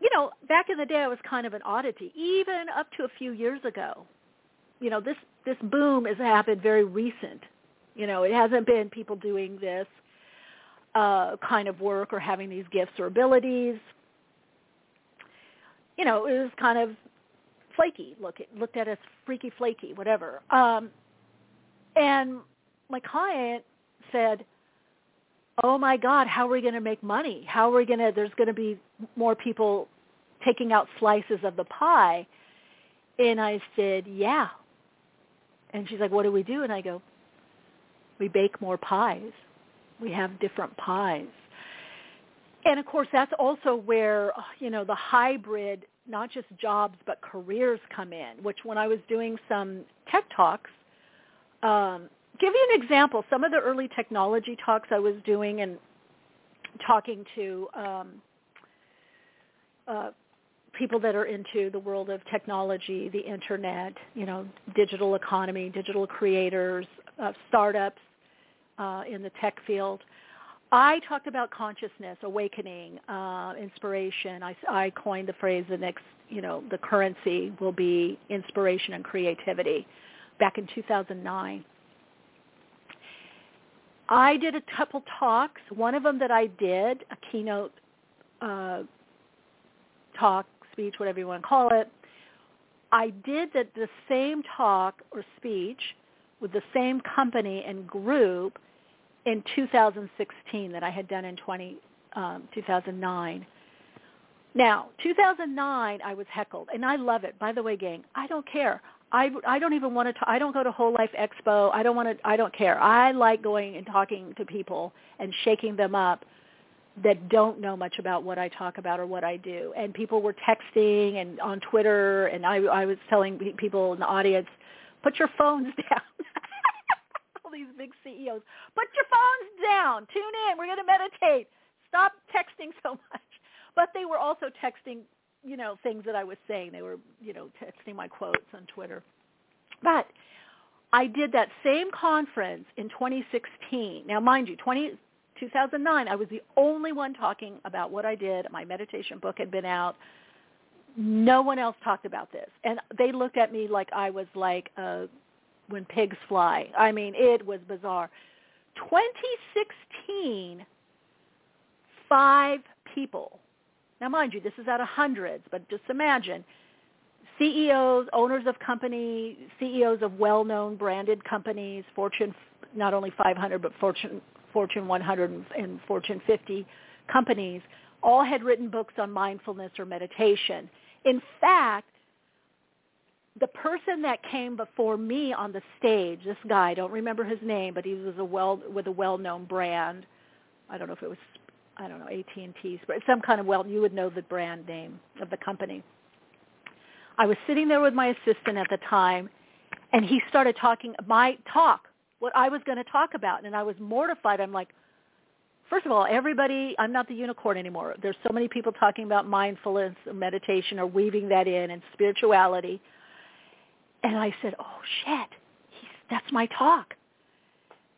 S3: you know, back in the day, I was kind of an oddity, even up to a few years ago. You know, this this boom has happened very recent. You know, it hasn't been people doing this uh, kind of work or having these gifts or abilities. You know, it was kind of flaky. Look, looked at as freaky, flaky, whatever. Um, and my client said, "Oh my God, how are we going to make money? How are we going to? There's going to be more people taking out slices of the pie." And I said, "Yeah." And she's like, "What do we do?" And I go, "We bake more pies. We have different pies." And of course, that's also where you know the hybrid, not just jobs but careers come in. Which when I was doing some tech talks um, give you an example. Some of the early technology talks I was doing and talking to um, uh, people that are into the world of technology, the internet, you know, digital economy, digital creators, uh, startups uh, in the tech field. I talked about consciousness, awakening, uh, inspiration. I, I coined the phrase the next, you know, the currency will be inspiration and creativity back in 2009. I did a couple talks. One of them that I did, a keynote uh, talk, speech, whatever you want to call it, I did that the same talk or speech with the same company and group in 2016 that I had done in 20, um, 2009. Now, 2009, I was heckled, and I love it. By the way, gang, I don't care. I, I don't even want to. I don't go to Whole Life Expo. I don't want to. I don't care. I like going and talking to people and shaking them up that don't know much about what I talk about or what I do. And people were texting and on Twitter, and I, I was telling people in the audience, put your phones down. All these big CEOs, put your phones down. Tune in. We're going to meditate. Stop texting so much. but they were also texting, you know, things that I was saying. They were, you know, texting my quotes on Twitter. But I did that same conference in 2016. Now, mind you, 20, 2009, I was the only one talking about what I did. My meditation book had been out. No one else talked about this. And they looked at me like I was like uh, when pigs fly. I mean, it was bizarre. 2016, five people. Now, mind you, this is out of hundreds, but just imagine CEOs, owners of company, CEOs of well-known branded companies, Fortune not only 500 but Fortune Fortune 100 and Fortune 50 companies, all had written books on mindfulness or meditation. In fact, the person that came before me on the stage, this guy, I don't remember his name, but he was a well with a well-known brand. I don't know if it was I don't know AT&T, but some kind of well, you would know the brand name of the company. I was sitting there with my assistant at the time, and he started talking my talk, what I was going to talk about, and I was mortified. I'm like, first of all, everybody, I'm not the unicorn anymore. There's so many people talking about mindfulness meditation or weaving that in and spirituality. And I said, oh, shit, He's, that's my talk.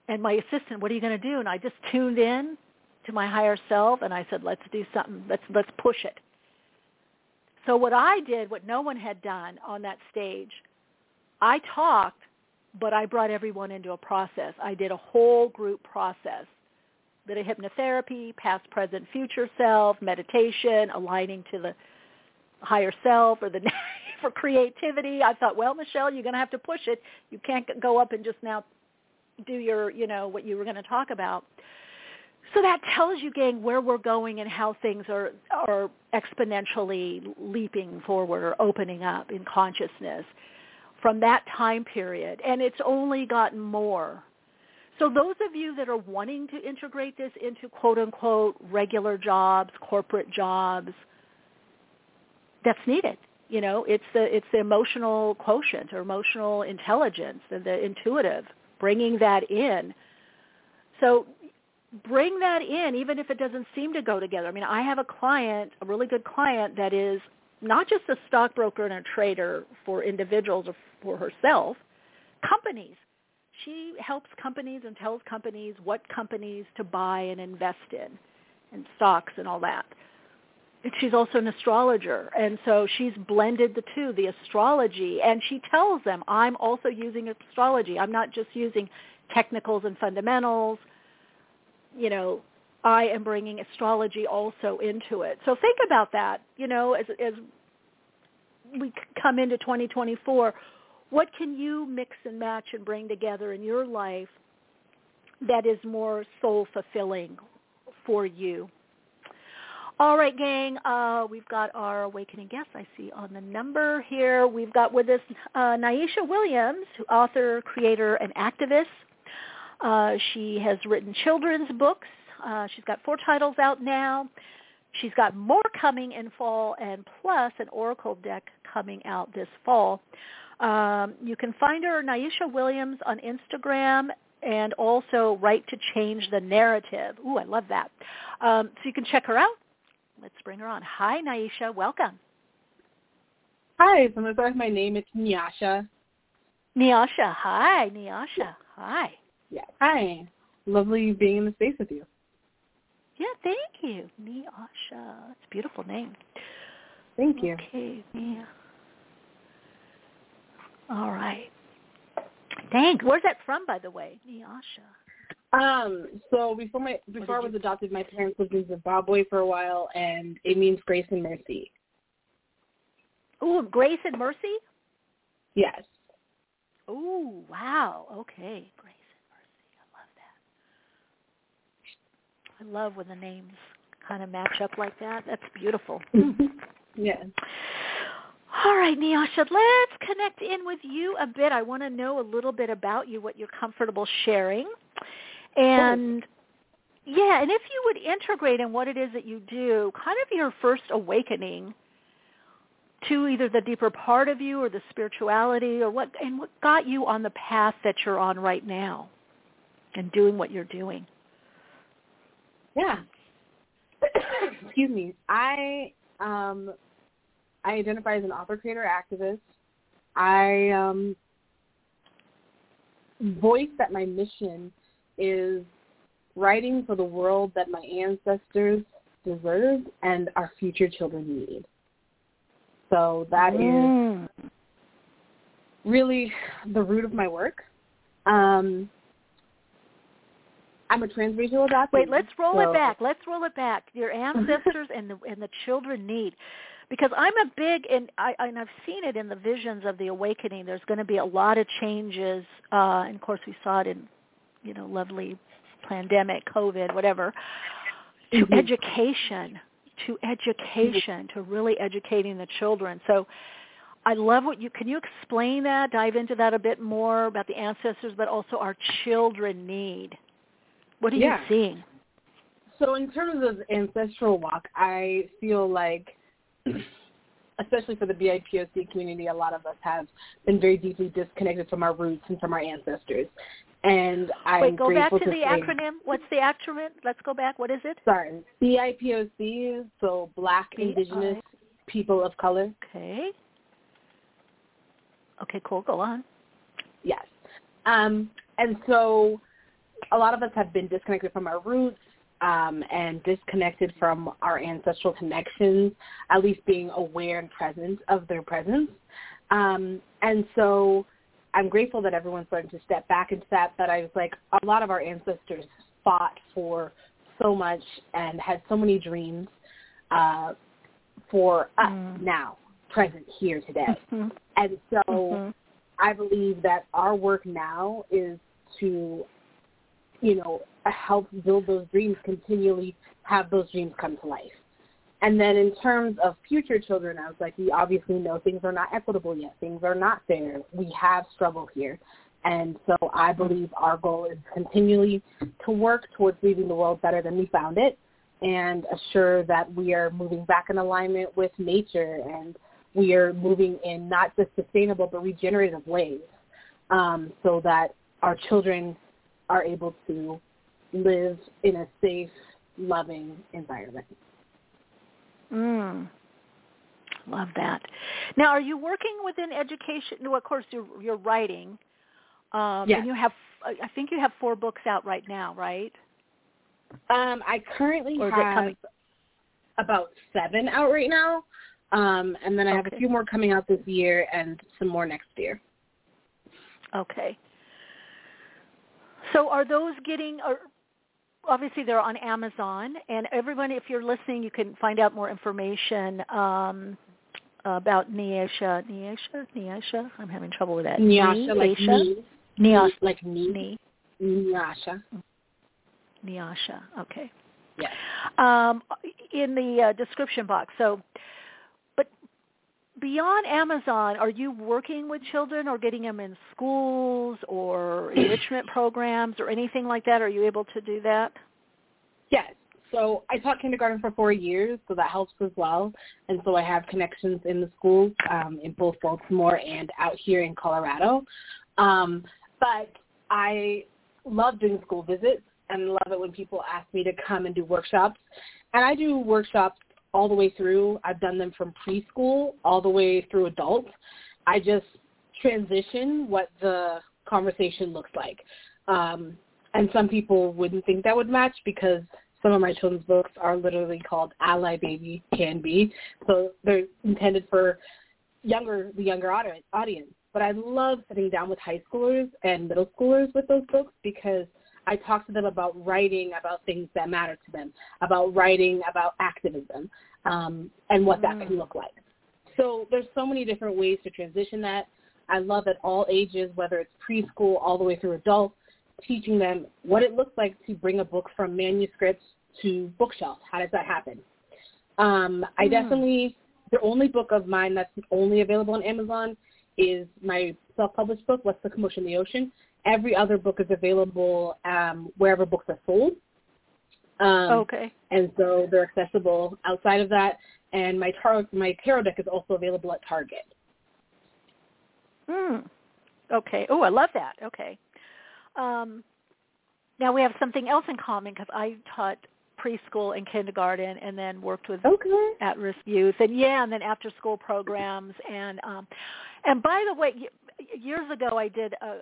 S3: And my assistant, what are you going to do? And I just tuned in to my higher self, and I said, let's do something. Let's, let's push it. So what I did, what no one had done on that stage, I talked, but I brought everyone into a process. I did a whole group process. Did a hypnotherapy, past, present, future self, meditation, aligning to the higher self or the for creativity. I thought, well, Michelle, you're going to have to push it. You can't go up and just now do your, you know, what you were going to talk about. So that tells you, gang, where we're going and how things are are exponentially leaping forward or opening up in consciousness from that time period, and it's only gotten more. So those of you that are wanting to integrate this into quote unquote regular jobs, corporate jobs, that's needed. You know, it's the it's the emotional quotient or emotional intelligence and the intuitive, bringing that in. So bring that in even if it doesn't seem to go together. I mean, I have a client, a really good client that is not just a stockbroker and a trader for individuals or for herself, companies. She helps companies and tells companies what companies to buy and invest in and stocks and all that she's also an astrologer and so she's blended the two the astrology and she tells them i'm also using astrology. I'm not just using technicals and fundamentals. You know i am bringing astrology also into it. So think about that you know as as we come into 2024 what can you mix and match and bring together in your life that is more soul fulfilling for you all right, gang. Uh, we've got our awakening guest. I see on the number here. We've got with us uh, Naisha Williams, author, creator, and activist. Uh, she has written children's books. Uh, she's got four titles out now. She's got more coming in fall, and plus an oracle deck coming out this fall. Um, you can find her, Naisha Williams, on Instagram and also Right to Change the Narrative. Ooh, I love that. Um, so you can check her out. Let's bring her on. Hi, Naisha. Welcome.
S6: Hi, so I'm going to start with my name. It's Nyasha.
S3: Nyasha. Hi, Nyasha. Hi.
S6: Yeah. Hi. Lovely being in the space with you.
S3: Yeah, thank you. Nyasha. It's a beautiful name.
S6: Thank you.
S3: Okay, yeah. All right. Thanks. Where's that from, by the way? Nyasha.
S6: Um, so before my before I was adopted, my parents lived in Zimbabwe for a while, and it means grace and mercy.
S3: Ooh, grace and mercy.
S6: Yes.
S3: Ooh, wow. Okay, grace and mercy. I love that. I love when the names kind of match up like that. That's beautiful.
S6: yes.
S3: All right, Nyasha, let's connect in with you a bit. I want to know a little bit about you, what you're comfortable sharing. And yeah, and if you would integrate in what it is that you do, kind of your first awakening to either the deeper part of you or the spirituality or what and what got you on the path that you're on right now and doing what you're doing.
S6: Yeah. excuse me. I um, I identify as an author, creator, activist. I um, voice that my mission is writing for the world that my ancestors deserve and our future children need. So that mm. is really the root of my work. Um, I'm a transracial adoptee.
S3: Wait, let's roll
S6: so.
S3: it back. Let's roll it back. Your ancestors and the and the children need, because I'm a big and I and I've seen it in the visions of the awakening. There's going to be a lot of changes, uh, and of course we saw it in, you know, lovely pandemic, COVID, whatever. To mm-hmm. education, to education, to really educating the children. So. I love what you can you explain that, dive into that a bit more about the ancestors, but also our children need. What are
S6: yeah.
S3: you seeing?
S6: So in terms of ancestral walk, I feel like, especially for the BIPOC community, a lot of us have been very deeply disconnected from our roots and from our ancestors. And I'm
S3: Wait, go back to,
S6: to
S3: the
S6: say,
S3: acronym. What's the acronym? Let's go back. What is it?
S6: Sorry, BIPOC, so Black Indigenous People of Color.
S3: Okay. Okay, cool. Go on.
S6: Yes. Um, and so a lot of us have been disconnected from our roots um, and disconnected from our ancestral connections, at least being aware and present of their presence. Um, and so I'm grateful that everyone's starting to step back into that, but I was like, a lot of our ancestors fought for so much and had so many dreams uh, for us mm. now, present here today.
S3: Mm-hmm.
S6: And so
S3: mm-hmm.
S6: I believe that our work now is to you know, help build those dreams, continually have those dreams come to life. And then in terms of future children, I was like, we obviously know things are not equitable yet. Things are not fair. We have struggle here. And so I believe our goal is continually to work towards leaving the world better than we found it and assure that we are moving back in alignment with nature and we are moving in not just sustainable but regenerative ways um, so that our children are able to live in a safe, loving environment.
S3: Mm. Love that. Now, are you working within education? No, of course, you're, you're writing. Um,
S6: yes.
S3: And you have, I think you have four books out right now, right?
S6: Um, I currently have about seven out right now. Um, and then I have a few more coming out this year and some more next year.
S3: Okay. So are those getting? Are, obviously, they're on Amazon, and everyone, if you're listening, you can find out more information um, about Neasha. Neasha, Neasha. I'm having trouble with that.
S6: Neasha, like
S3: me.
S6: Neasha, like me. Neasha.
S3: Neasha. Okay.
S6: Yes.
S3: Um, in the uh, description box. So beyond Amazon, are you working with children or getting them in schools or enrichment programs or anything like that? Are you able to do that?
S6: Yes. So I taught kindergarten for four years, so that helps as well. And so I have connections in the schools um, in both Baltimore and out here in Colorado. Um, but I love doing school visits and love it when people ask me to come and do workshops. And I do workshops all the way through. I've done them from preschool all the way through adult. I just transition what the conversation looks like. Um, and some people wouldn't think that would match because some of my children's books are literally called Ally Baby Can Be. So they're intended for younger the younger audience. But I love sitting down with high schoolers and middle schoolers with those books because I talk to them about writing about things that matter to them, about writing about activism, um, and what that can look like. So there's so many different ways to transition that. I love at all ages, whether it's preschool all the way through adults, teaching them what it looks like to bring a book from manuscripts to bookshelf. How does that happen? Um, I mm. definitely, the only book of mine that's only available on Amazon is my self-published book, What's the Commotion in the Ocean. Every other book is available um, wherever books are sold. Um,
S3: okay.
S6: And so they're accessible outside of that. And my tar- my tarot deck is also available at Target.
S3: Hmm. Okay. Oh, I love that. Okay. Um, now we have something else in common because I taught preschool and kindergarten, and then worked with
S6: okay.
S3: at-risk youth, and yeah, and then after-school programs, and um, and by the way, years ago I did a,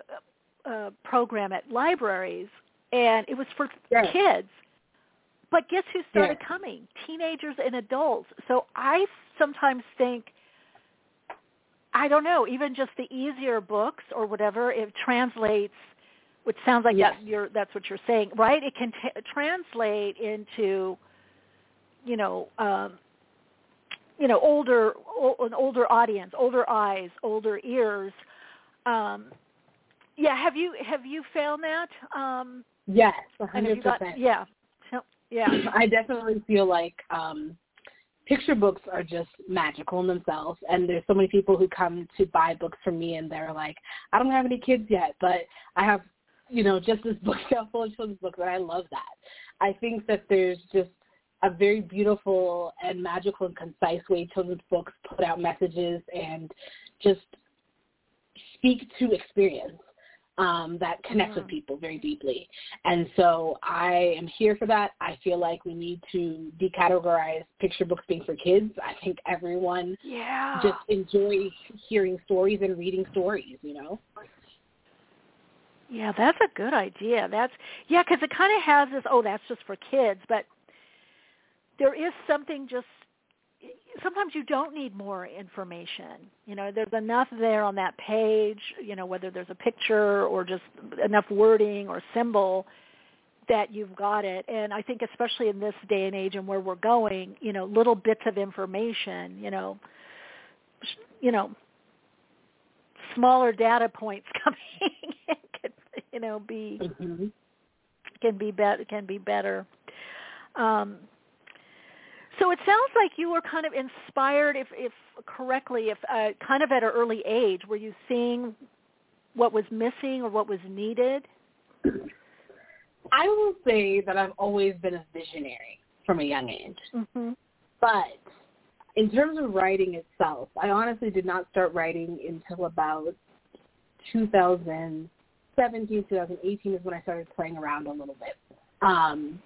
S3: a program at libraries, and it was for
S6: yes.
S3: kids. But guess who started
S6: yes.
S3: coming? Teenagers and adults. So I sometimes think I don't know, even just the easier books or whatever, it translates, which sounds like
S6: yes.
S3: that you're, that's what you're saying, right? It can t- translate into, you know, um, you know, older, o- an older audience, older eyes, older ears. Um, yeah, have you have you found that? Um,
S6: yes, hundred percent.
S3: Yeah, yeah.
S6: I definitely feel like um, picture books are just magical in themselves and there's so many people who come to buy books from me and they're like i don't have any kids yet but i have you know just this bookshelf full of children's books and i love that i think that there's just a very beautiful and magical and concise way children's books put out messages and just speak to experience um, that connects with people very deeply. And so I am here for that. I feel like we need to decategorize picture books being for kids. I think everyone
S3: yeah.
S6: just enjoys hearing stories and reading stories, you know?
S3: Yeah, that's a good idea. That's yeah, because it kind of has this. Oh, that's just for kids, but there is something just sometimes you don't need more information. You know, there's enough there on that page, you know, whether there's a picture or just enough wording or symbol that you've got it. And I think especially in this day and age and where we're going, you know, little bits of information, you know, you know, smaller data points coming can, you know, be
S6: mm-hmm.
S3: can be better can be better. Um, so it sounds like you were kind of inspired, if, if correctly, if uh, kind of at an early age. Were you seeing what was missing or what was needed?
S6: I will say that I've always been a visionary from a young age.
S3: Mm-hmm.
S6: But in terms of writing itself, I honestly did not start writing until about 2017, 2018 is when I started playing around a little bit. Um,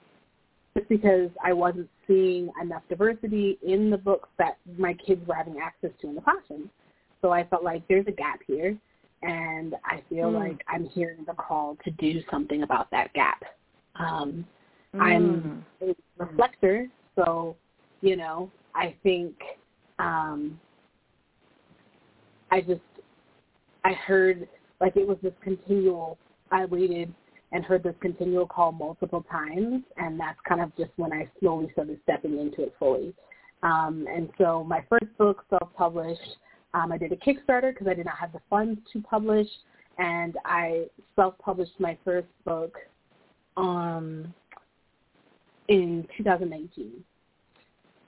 S6: just because I wasn't seeing enough diversity in the books that my kids were having access to in the classroom. So I felt like there's a gap here, and I feel mm. like I'm hearing the call to do something about that gap. Um, mm. I'm a reflector, so you know I think um, I just I heard like it was this continual. I waited and heard this continual call multiple times, and that's kind of just when I slowly started stepping into it fully. Um, and so my first book, self-published, um, I did a Kickstarter because I did not have the funds to publish, and I self-published my first book um, in 2019.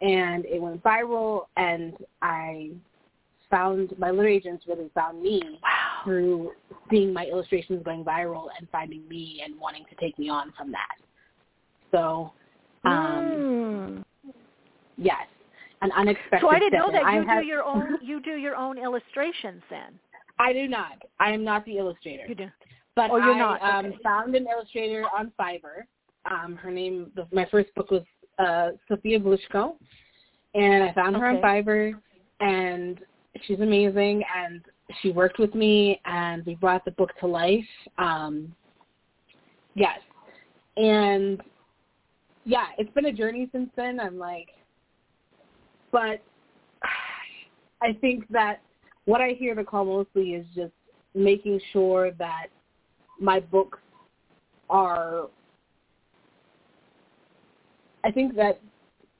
S6: And it went viral, and I found my literary agents really found me
S3: wow.
S6: Through seeing my illustrations going viral and finding me and wanting to take me on from that. So, um,
S3: mm.
S6: yes, an unexpected.
S3: So I didn't know that you
S6: have,
S3: do your own. You do your own illustrations then.
S6: I do not. I am not the illustrator.
S3: You do.
S6: But
S3: oh, you're
S6: I
S3: not.
S6: Um,
S3: okay.
S6: found an illustrator on Fiverr. Um, her name, my first book was uh, Sophia Blushko, and I found her on Fiverr, and she's amazing and she worked with me and we brought the book to life. Um, yes. And yeah, it's been a journey since then. I'm like, but I think that what I hear the call mostly is just making sure that my books are, I think that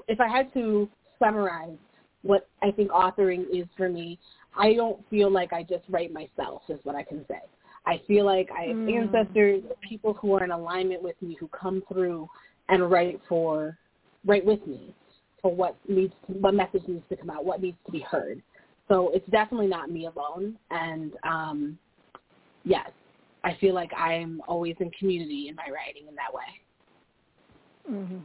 S6: if I had to summarize what I think authoring is for me, I don't feel like I just write myself is what I can say. I feel like I have
S3: mm.
S6: ancestors, people who are in alignment with me who come through and write for write with me for what needs to, what message needs to come out, what needs to be heard. So it's definitely not me alone and um yes, I feel like I'm always in community in my writing in that way.
S3: Mm-hmm.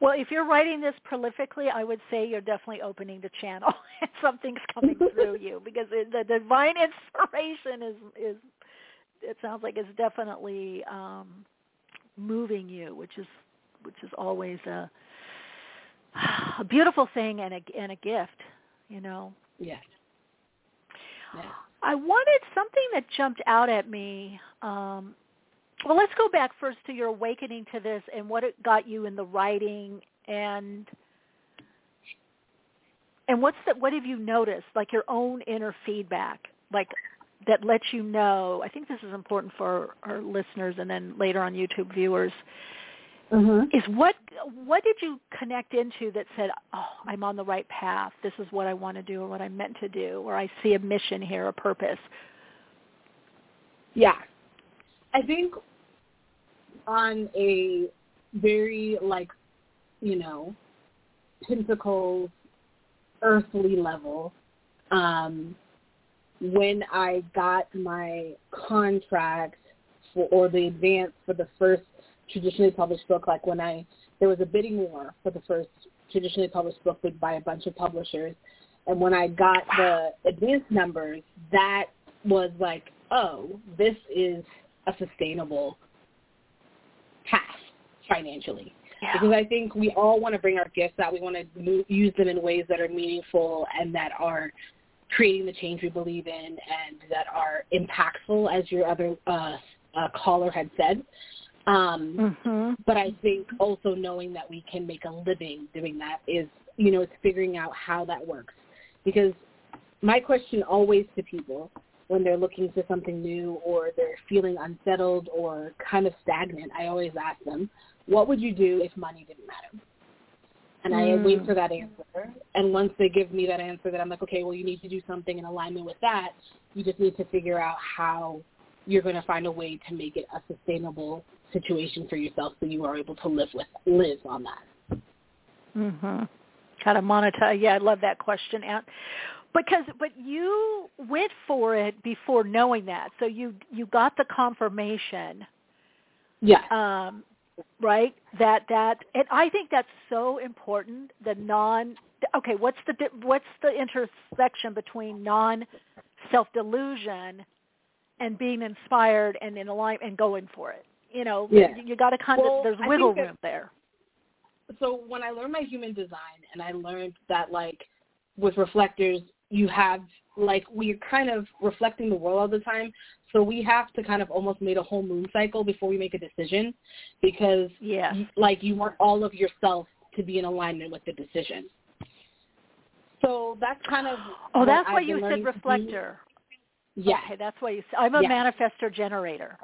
S3: Well, if you're writing this prolifically, I would say you're definitely opening the channel and something's coming through you because it, the divine inspiration is is it sounds like it's definitely um moving you, which is which is always a a beautiful thing and a and a gift, you know.
S6: Yes. yeah.
S3: I wanted something that jumped out at me. Um, well, let's go back first to your awakening to this and what it got you in the writing and and what's the what have you noticed like your own inner feedback like that lets you know i think this is important for our, our listeners and then later on youtube viewers
S6: mm-hmm.
S3: is what what did you connect into that said oh i'm on the right path. This is what i want to do or what i'm meant to do or i see a mission here a purpose
S6: yeah. I think on a very like you know pentacles earthly level um when i got my contract for or the advance for the first traditionally published book like when i there was a bidding war for the first traditionally published book by a bunch of publishers and when i got the advance numbers that was like oh this is a sustainable financially
S3: yeah.
S6: because I think we all want to bring our gifts out. We want to move, use them in ways that are meaningful and that are creating the change we believe in and that are impactful, as your other uh, uh, caller had said. Um,
S3: mm-hmm.
S6: But I think also knowing that we can make a living doing that is, you know, it's figuring out how that works. Because my question always to people when they're looking for something new or they're feeling unsettled or kind of stagnant, I always ask them, what would you do if money didn't matter? And
S3: mm.
S6: I wait for that answer. And once they give me that answer, that I'm like, okay, well, you need to do something in alignment with that. You just need to figure out how you're going to find a way to make it a sustainable situation for yourself, so you are able to live with live on that.
S3: Mhm. How to monetize? Yeah, I love that question. Because but you went for it before knowing that, so you you got the confirmation.
S6: Yeah.
S3: Um, right? That that and i think that's so important the non okay what's the what's the intersection between non self delusion and being inspired and in alignment and going for it? You know
S6: yeah.
S3: you, you got to kind
S6: well,
S3: of there's wiggle
S6: that,
S3: room there.
S6: So when i learned my human design and i learned that like with reflectors you have like we're kind of reflecting the world all the time so we have to kind of almost make a whole moon cycle before we make a decision because
S3: yeah.
S6: like you want all of yourself to be in alignment with the decision. So that's kind of
S3: Oh, that's
S6: why
S3: I've you said reflector.
S6: Yeah.
S3: Okay, that's why you said I'm a manifestor generator.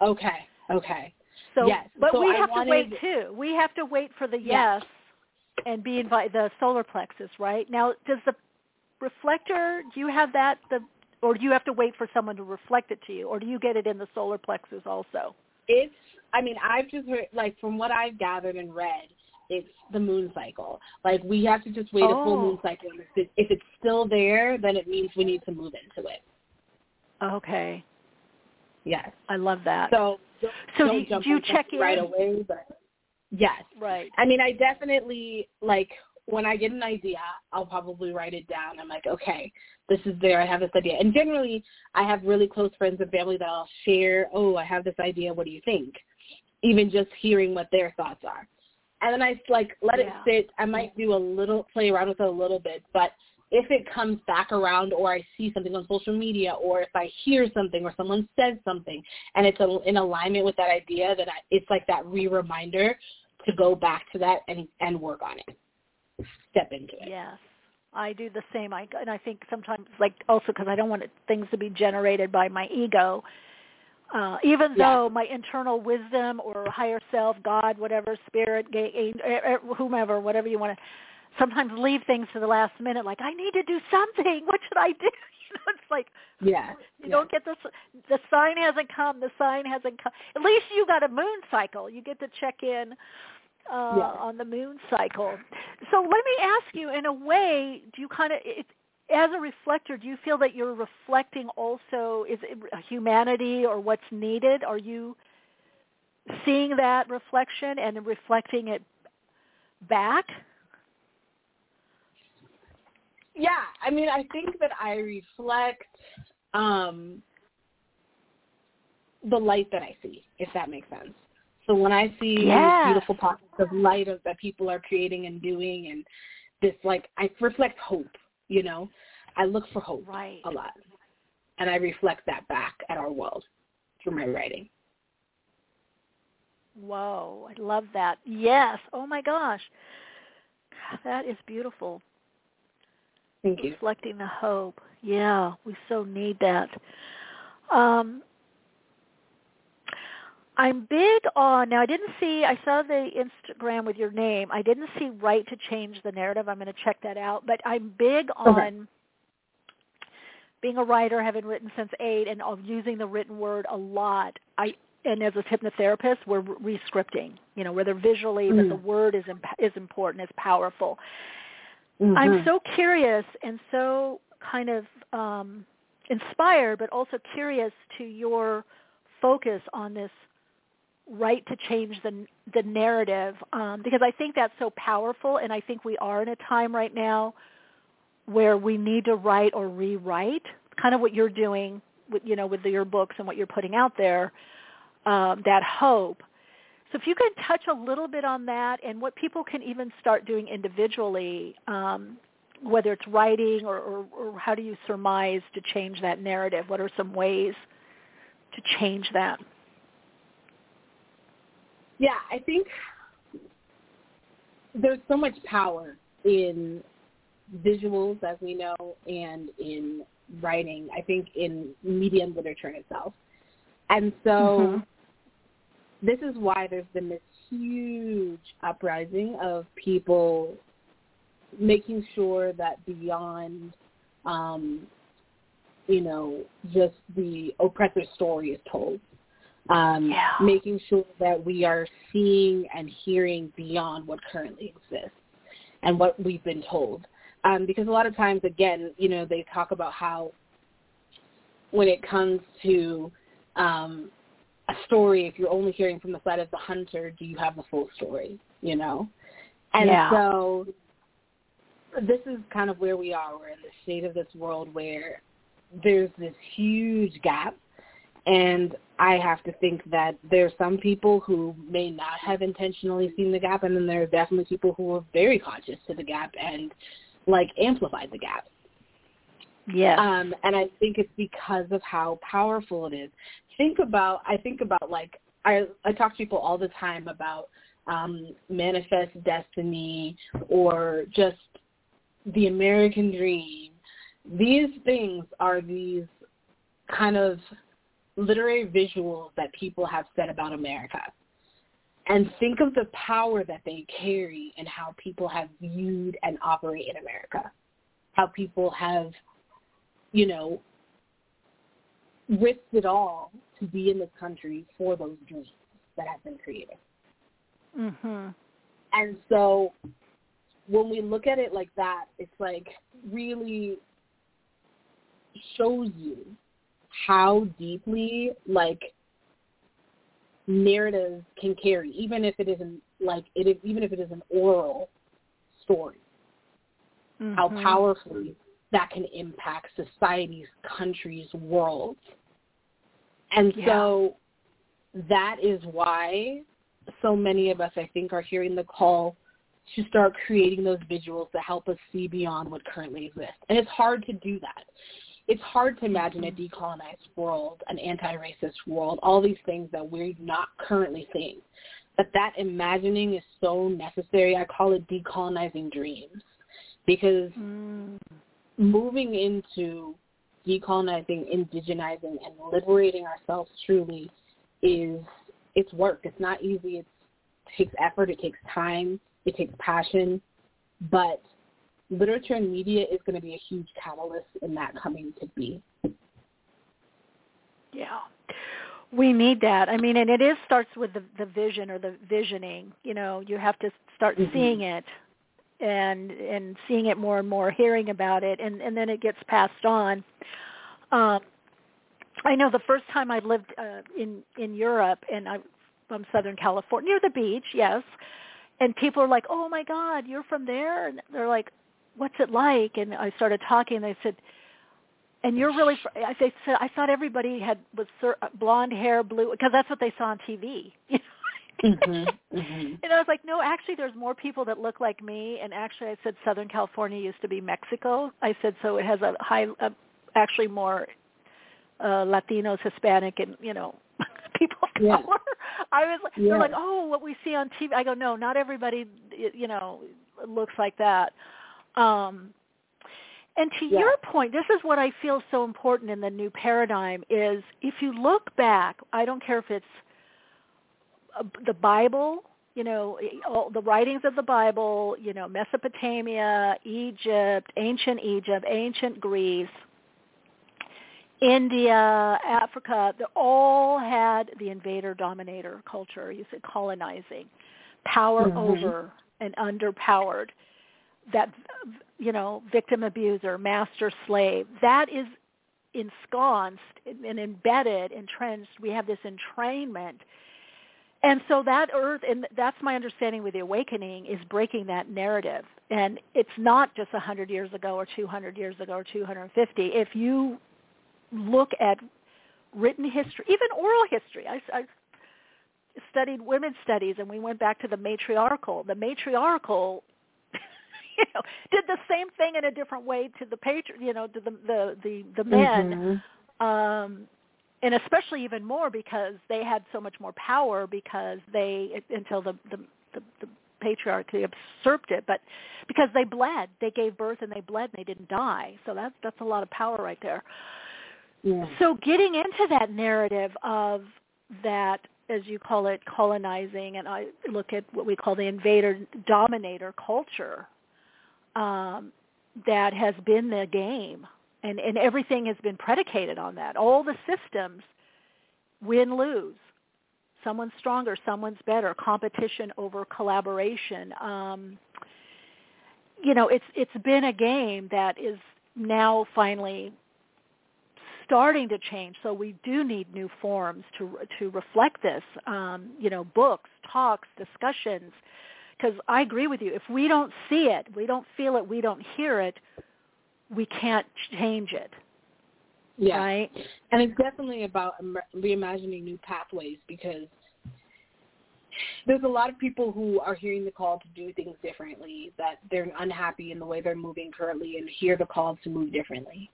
S6: Okay. Okay.
S3: So
S6: yes.
S3: but
S6: so
S3: we
S6: I
S3: have
S6: wanted,
S3: to wait too. We have to wait for the
S6: yes,
S3: yes and be invited the solar plexus, right? Now, does the reflector do you have that the or do you have to wait for someone to reflect it to you, or do you get it in the solar plexus also?
S6: It's. I mean, I've just heard like from what I've gathered and read, it's the moon cycle. Like we have to just wait
S3: oh.
S6: a full moon oh. cycle. If, it, if it's still there, then it means we need to move into it.
S3: Okay.
S6: Yes.
S3: I love that.
S6: So,
S3: so
S6: don't
S3: do, you, do you check in
S6: right away? But yes.
S3: Right.
S6: I mean, I definitely like when I get an idea, I'll probably write it down. I'm like, okay, this is there. I have this idea. And generally, I have really close friends and family that I'll share, oh, I have this idea. What do you think? Even just hearing what their thoughts are. And then I like let
S3: yeah.
S6: it sit. I might do a little play around with it a little bit, but if it comes back around or I see something on social media or if I hear something or someone says something and it's a, in alignment with that idea, then I, it's like that re-reminder to go back to that and, and work on it step into it.
S3: Yes. I do the same. I and I think sometimes, like also because I don't want it, things to be generated by my ego. Uh, even
S6: yeah.
S3: though my internal wisdom or higher self, God, whatever, spirit, gay, whomever, whatever you want to, sometimes leave things to the last minute. Like I need to do something. What should I do? You know, it's like
S6: yeah,
S3: you
S6: yeah.
S3: don't get this. The sign hasn't come. The sign hasn't come. At least you got a moon cycle. You get to check in uh,
S6: yeah.
S3: on the moon cycle. So let me ask you, in a way, do you kind of, it, as a reflector, do you feel that you're reflecting also, is it humanity or what's needed? Are you seeing that reflection and reflecting it back?
S6: Yeah, I mean, I think that I reflect um, the light that I see, if that makes sense. So when I see
S3: yes.
S6: these beautiful pockets of light of, that people are creating and doing, and this like I reflect hope. You know, I look for hope
S3: right.
S6: a lot, and I reflect that back at our world through my writing.
S3: Whoa, I love that. Yes. Oh my gosh. That is beautiful.
S6: Thank you.
S3: Reflecting the hope. Yeah, we so need that. Um, I'm big on now. I didn't see. I saw the Instagram with your name. I didn't see right to change the narrative. I'm going to check that out. But I'm big on
S6: okay.
S3: being a writer, having written since eight, and of using the written word a lot. I and as a hypnotherapist, we're re-scripting. You know, whether visually, mm. but the word is imp- is important, is powerful.
S6: Mm-hmm.
S3: I'm so curious and so kind of um, inspired, but also curious to your focus on this right to change the the narrative um, because I think that's so powerful, and I think we are in a time right now where we need to write or rewrite, kind of what you're doing, with, you know, with your books and what you're putting out there. Um, that hope. So if you could touch a little bit on that and what people can even start doing individually, um, whether it's writing or, or, or how do you surmise to change that narrative? What are some ways to change that?
S6: Yeah, I think there's so much power in visuals, as we know, and in writing. I think in media and literature in itself. And so mm-hmm. this is why there's been this huge uprising of people making sure that beyond, um, you know, just the oppressor's story is told um,
S3: yeah.
S6: making sure that we are seeing and hearing beyond what currently exists and what we've been told. Um, because a lot of times, again, you know, they talk about how when it comes to um, a story, if you're only hearing from the side of the hunter, do you have the full story? You know, and
S3: yeah.
S6: so this is kind of where we are. We're in the state of this world where there's this huge gap and I have to think that there are some people who may not have intentionally seen the gap, and then there are definitely people who are very conscious to the gap and like amplified the gap.
S3: Yeah.
S6: Um, and I think it's because of how powerful it is. Think about I think about like I I talk to people all the time about um, manifest destiny or just the American dream. These things are these kind of literary visuals that people have said about America. And think of the power that they carry and how people have viewed and operate in America. How people have, you know, risked it all to be in this country for those dreams that have been created.
S3: Mhm.
S6: And so when we look at it like that, it's like really shows you how deeply like narratives can carry, even if it isn't like it, even if it is an oral story.
S3: Mm-hmm.
S6: How powerfully that can impact societies, countries, worlds, and
S3: yeah.
S6: so that is why so many of us, I think, are hearing the call to start creating those visuals that help us see beyond what currently exists. And it's hard to do that it's hard to imagine a decolonized world, an anti-racist world, all these things that we're not currently seeing. But that imagining is so necessary. I call it decolonizing dreams because
S3: mm.
S6: moving into decolonizing, indigenizing, and liberating ourselves truly is it's work. It's not easy. It's, it takes effort. It takes time. It takes passion. But literature and media is going to be a huge catalyst in that coming to be.
S3: Yeah. We need that. I mean, and it is starts with the the vision or the visioning. You know, you have to start
S6: mm-hmm.
S3: seeing it and and seeing it more and more, hearing about it, and and then it gets passed on. Um, I know the first time I lived uh, in in Europe, and I'm from Southern California, near the beach, yes. And people are like, "Oh my God, you're from there?" And they're like, what's it like? And I started talking. and They said, and you're really. I they said I thought everybody had was blonde hair, blue, because that's what they saw on TV.
S6: mm-hmm, mm-hmm.
S3: And I was like, no, actually, there's more people that look like me. And actually, I said Southern California used to be Mexico. I said so it has a high, uh, actually more uh, Latinos, Hispanic, and you know, people of
S6: yeah.
S3: color. I was like,
S6: yeah.
S3: they're like, oh, what we see on TV. I go, no, not everybody, you know, looks like that. Um, and to
S6: yeah.
S3: your point, this is what I feel so important in the new paradigm is if you look back, I don't care if it's uh, the Bible, you know, all the writings of the Bible, you know, Mesopotamia, Egypt, ancient Egypt, ancient Greece, India, Africa, they all had the invader-dominator culture, you said colonizing, power
S6: mm-hmm.
S3: over and underpowered, that, you know, victim abuser, master slave. That is ensconced and embedded, entrenched. We have this entrainment. And so that earth, and that's my understanding with the awakening, is breaking that narrative. And it's not just 100 years ago or 200 years ago or 250. If you look at written history, even oral history. I, I studied women's studies, and we went back to the matriarchal. The matriarchal, you know, did the same thing in a different way to the patri, you know, to the the the, the men,
S6: mm-hmm.
S3: um, and especially even more because they had so much more power because they until the the, the, the patriarchy usurped it, but because they bled, they gave birth and they bled and they didn't die. So that's that's a lot of power right there.
S6: Yeah.
S3: So getting into that narrative of that, as you call it, colonizing, and I look at what we call the invader-dominator culture, um, that has been the game, and, and everything has been predicated on that. All the systems win-lose. Someone's stronger, someone's better. Competition over collaboration. Um, you know, it's it's been a game that is now finally starting to change. So we do need new forms to to reflect this. Um, you know, books, talks, discussions. Because I agree with you. If we don't see it, we don't feel it, we don't hear it, we can't change it.
S6: Yeah.
S3: Right.
S6: And it's definitely about reimagining new pathways because there's a lot of people who are hearing the call to do things differently, that they're unhappy in the way they're moving currently and hear the call to move differently.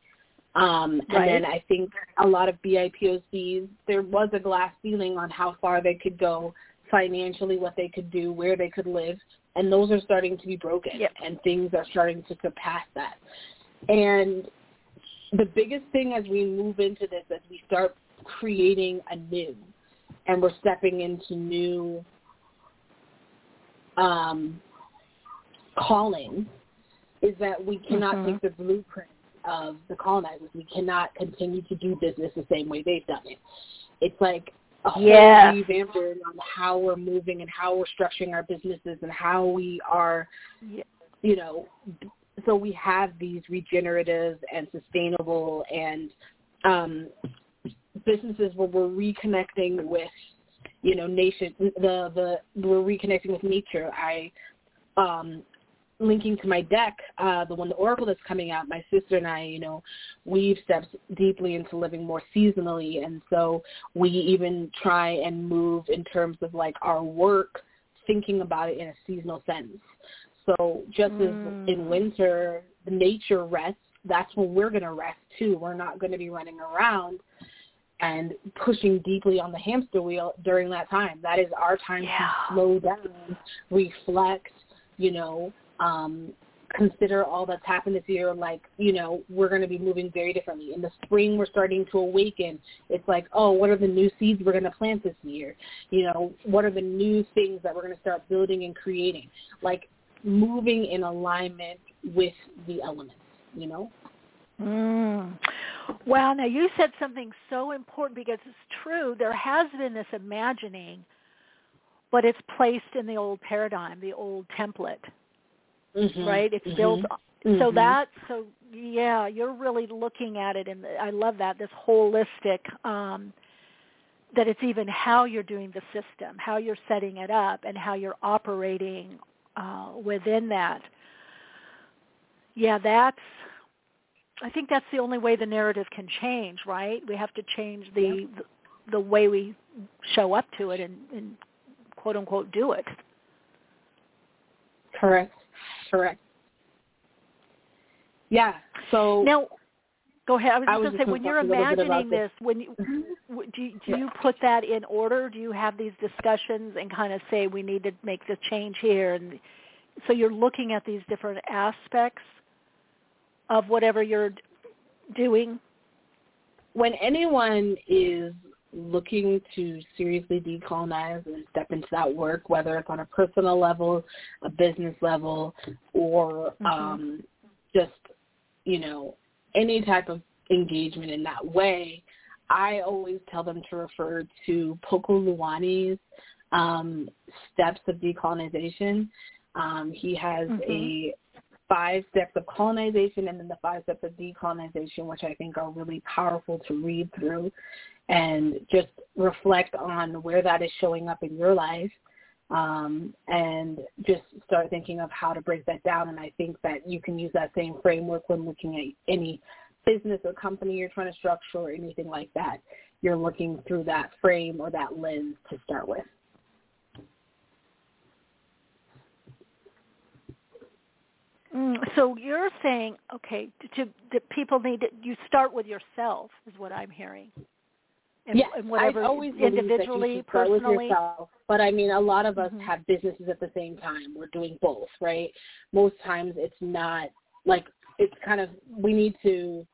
S6: Um, and then I think a lot of BIPOCs, there was a glass ceiling on how far they could go financially, what they could do, where they could live, and those are starting to be broken,
S3: yep.
S6: and things are starting to surpass that. And the biggest thing as we move into this, as we start creating anew, and we're stepping into new um, calling, is that we cannot
S3: mm-hmm.
S6: take the blueprint of the colonizers. We cannot continue to do business the same way they've done it. It's like a whole
S3: yeah.
S6: revamping on how we're moving and how we're structuring our businesses and how we are, you know, so we have these regenerative and sustainable and um, businesses where we're reconnecting with, you know, nation. The the we're reconnecting with nature. I um, linking to my deck, uh, the one, the Oracle that's coming out, my sister and I, you know, we've stepped deeply into living more seasonally. And so we even try and move in terms of like our work, thinking about it in a seasonal sense. So just
S3: mm.
S6: as in winter, the nature rests, that's when we're going to rest too. We're not going to be running around and pushing deeply on the hamster wheel during that time. That is our time
S3: yeah.
S6: to slow down, reflect, you know, um, consider all that's happened this year. Like, you know, we're going to be moving very differently. In the spring, we're starting to awaken. It's like, oh, what are the new seeds we're going to plant this year? You know, what are the new things that we're going to start building and creating? Like, moving in alignment with the elements, you know?
S3: Mm. Well, now you said something so important because it's true. There has been this imagining, but it's placed in the old paradigm, the old template
S6: mm-hmm.
S3: right? It's
S6: mm-hmm.
S3: built.
S6: Mm-hmm.
S3: So that, so yeah, you're really looking at it, and I love that this holistic. um that it's even how you're doing the system, how you're setting it up, and how you're operating uh, within that. Yeah, that's. I think that's the only way the narrative can change, right? We have to change the the, the way we show up to it and, and quote unquote do it.
S6: Correct. Correct. Yeah. So
S3: now, go ahead. I was,
S6: I was
S3: just going to say, when you're imagining this, when you,
S6: Mm-hmm.
S3: do you, do you put that in order? Do you have these discussions and kind of say we need to make the change here? And so you're looking at these different aspects of whatever you're doing.
S6: When anyone is looking to seriously decolonize and step into that work, whether it's on a personal level, a business level, or
S3: Mm-hmm.
S6: um, just you know any type of engagement in that way, I always tell them to refer to Poka Laenui's um, steps of decolonization. Um, he has
S3: Mhm.
S6: a five steps of colonization and then the five steps of decolonization, which I think are really powerful to read through and just reflect on where that is showing up in your life um, and just start thinking of how to break that down. And I think that you can use that same framework when looking at any business or company you're trying to structure or anything like that. You're looking through that frame or that lens to start with.
S3: Mm, so you're saying, okay, to, that people need to, you start with yourself, is what I'm hearing. And,
S6: yes,
S3: and whatever
S6: I always
S3: individually,
S6: that you
S3: personally.
S6: yourself. But I mean, a lot of us
S3: Mhm.
S6: have businesses at the same time. We're doing both, right? Most times, it's not like it's kind of we need to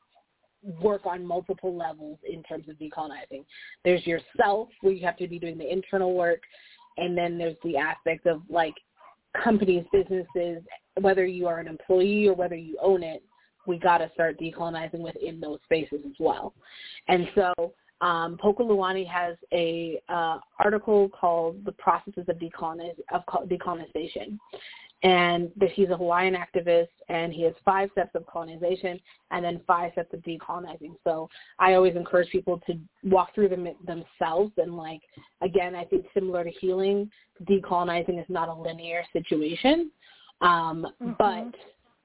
S6: work on multiple levels in terms of decolonizing. There's yourself, where you have to be doing the internal work, and then there's the aspect of like companies, businesses, whether you are an employee or whether you own it, we got to start decolonizing within those spaces as well. And so um, Poka Laenui has a uh, article called "The Processes of, Decoloniz- of Decolonization," and that he's a Hawaiian activist, and he has five steps of colonization and then five steps of decolonizing. So I always encourage people to walk through them themselves, and like again, I think similar to healing, decolonizing is not a linear situation, um,
S3: Mhm.
S6: but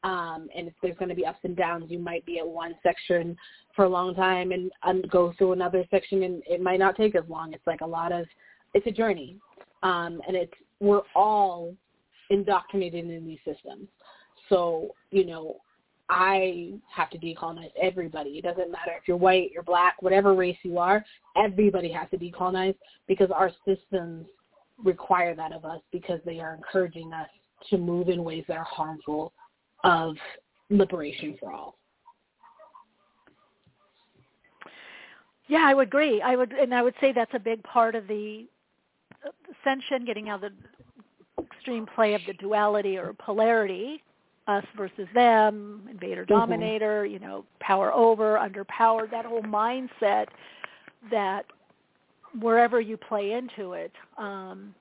S6: um, and if there's going to be ups and downs, you might be at one section for a long time and, and go through another section, and it might not take as long. It's like a lot of, it's a journey, um, and it's we're all indoctrinated in these systems. So you know, I have to decolonize everybody. It doesn't matter if you're white, you're black, whatever race you are. Everybody has to decolonize because our systems require that of us because they are encouraging us to move in ways that are harmful of liberation for all.
S3: Yeah, I would agree. I would, and I would say that's a big part of the ascension, getting out of the extreme play of the duality or polarity, us versus them, invader dominator, you know, power over, underpowered, that whole mindset that wherever you play into it, um,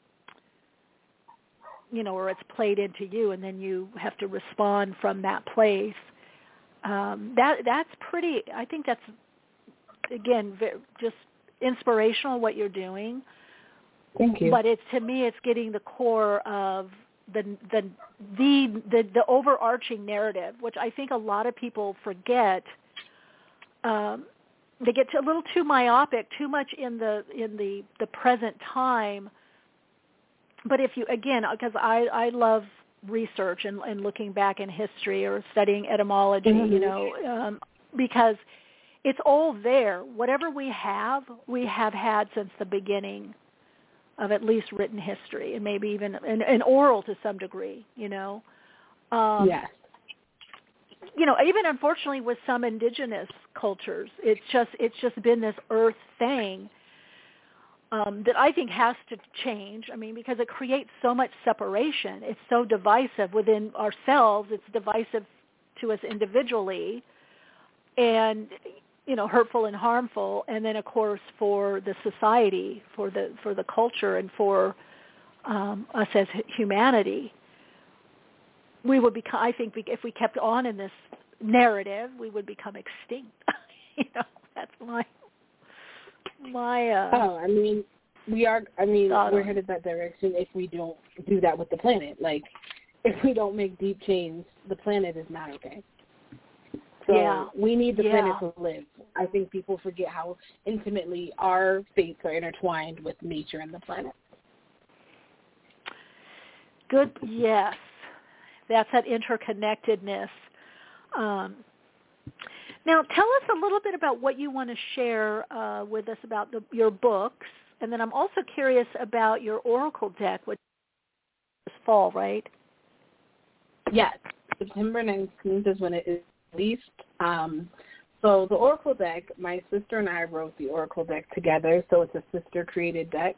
S3: you know, or it's played into you, and then you have to respond from that place. Um, that that's pretty. I think that's again just inspirational what you're doing.
S6: Thank you.
S3: But it's to me, it's getting the core of the the the the, the overarching narrative, which I think a lot of people forget. Um, they get a little too myopic, too much in the in the the present time but if you again because i i love research and, and looking back in history or studying etymology
S6: mm-hmm.
S3: you know um, because it's all there. Whatever we have we have had since the beginning of at least written history and maybe even an, an oral to some degree you know? Um,
S6: yes.
S3: you know even unfortunately with some indigenous cultures it's just it's just been this earth thing um, that I think has to change. I mean, because it creates so much separation. It's so divisive within ourselves. It's divisive to us individually, and you know, hurtful and harmful. And then, of course, for the society, for the for the culture, and for um, us as humanity, we would become. I think if we kept on in this narrative, we would become extinct. you know, that's my my uh
S6: oh i mean we are i mean we're headed that direction if we don't do that with the planet like if we don't make deep change the planet is not okay so
S3: Yeah.
S6: we need the
S3: Yeah.
S6: planet to live i think people forget how intimately our fates are intertwined with nature and the planet
S3: Good. Yes, that's that interconnectedness. Um, now, tell us a little bit about what you want to share uh, with us about the, your books, and then I'm also curious about your Oracle deck, which is fall, right?
S6: Yes, September 19th is when it is released. Um, so the Oracle deck, my sister and I wrote the Oracle deck together, so it's a sister-created deck.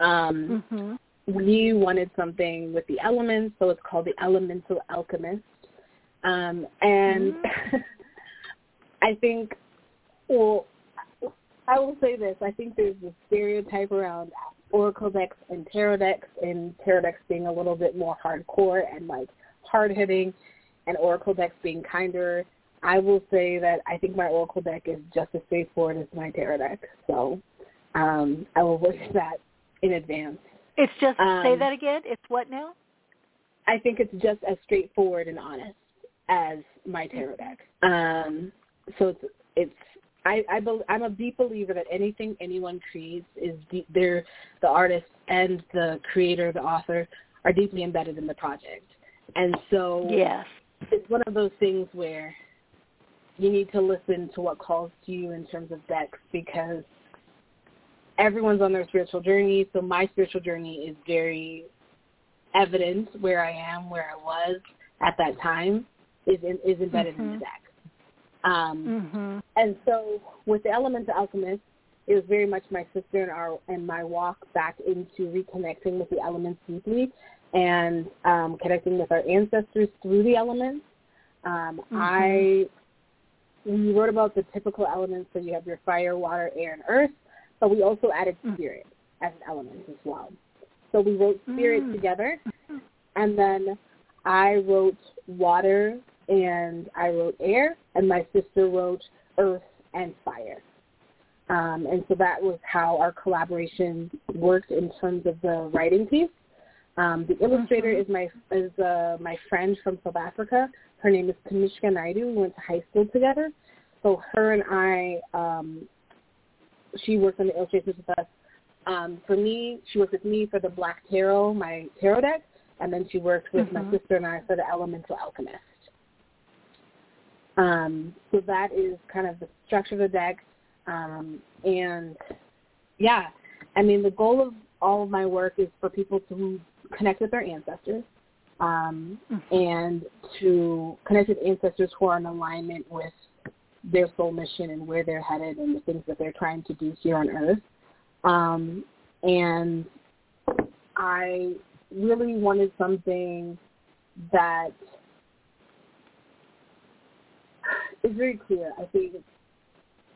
S6: Um,
S3: mm-hmm.
S6: We wanted something with the elements, so it's called the Elemental Alchemist. Um, and mm-hmm. I think, well, I will say this. I think there's a stereotype around Oracle decks and tarot decks, and tarot decks being a little bit more hardcore and like hard hitting, and Oracle decks being kinder. I will say that I think my Oracle deck is just as straightforward as my tarot deck. So um, I will wish that in advance.
S3: It's just
S6: um,
S3: say that again. It's what now?
S6: I think it's just as straightforward and honest as my tarot deck. Um, so it's it's I, I be, I'm a deep believer that anything anyone creates is deep. They're the artist and the creator, the author, are deeply embedded in the project, and so
S3: yes,
S6: it's one of those things where you need to listen to what calls to you in terms of decks because everyone's on their spiritual journey. So my spiritual journey is very evident where I am, where I was at that time, is in, is embedded
S3: mm-hmm.
S6: in the deck. Um,
S3: mm-hmm.
S6: And so with the Elemental Alchemist, it was very much my sister and our and my walk back into reconnecting with the elements deeply and um, connecting with our ancestors through the elements. Um,
S3: mm-hmm.
S6: I we wrote about the typical elements, so you have your fire, water, air, and earth, but we also added
S3: mm.
S6: spirit as an element as well. So we wrote spirit
S3: mm.
S6: together, and then I wrote water and I wrote air, and my sister wrote earth and fire. Um, and so that was how our collaboration worked in terms of the writing piece. Um, the illustrator
S3: mm-hmm.
S6: is my is uh, my friend from South Africa. Her name is Kanishka Naidu. We went to high school together. So her and I, um, she worked on the illustrations with us. Um, for me, she worked with me for the Black Tarot, my tarot deck, and then she worked with
S3: mm-hmm.
S6: my sister and I for the Elemental Alchemist. Um, so that is kind of the structure of the deck. Um, and yeah, I mean, the goal of all of my work is for people to connect with their ancestors um,
S3: mm-hmm.
S6: and to connect with ancestors who are in alignment with their soul mission and where they're headed and the things that they're trying to do here on Earth. Um, and I really wanted something that is very clear. I think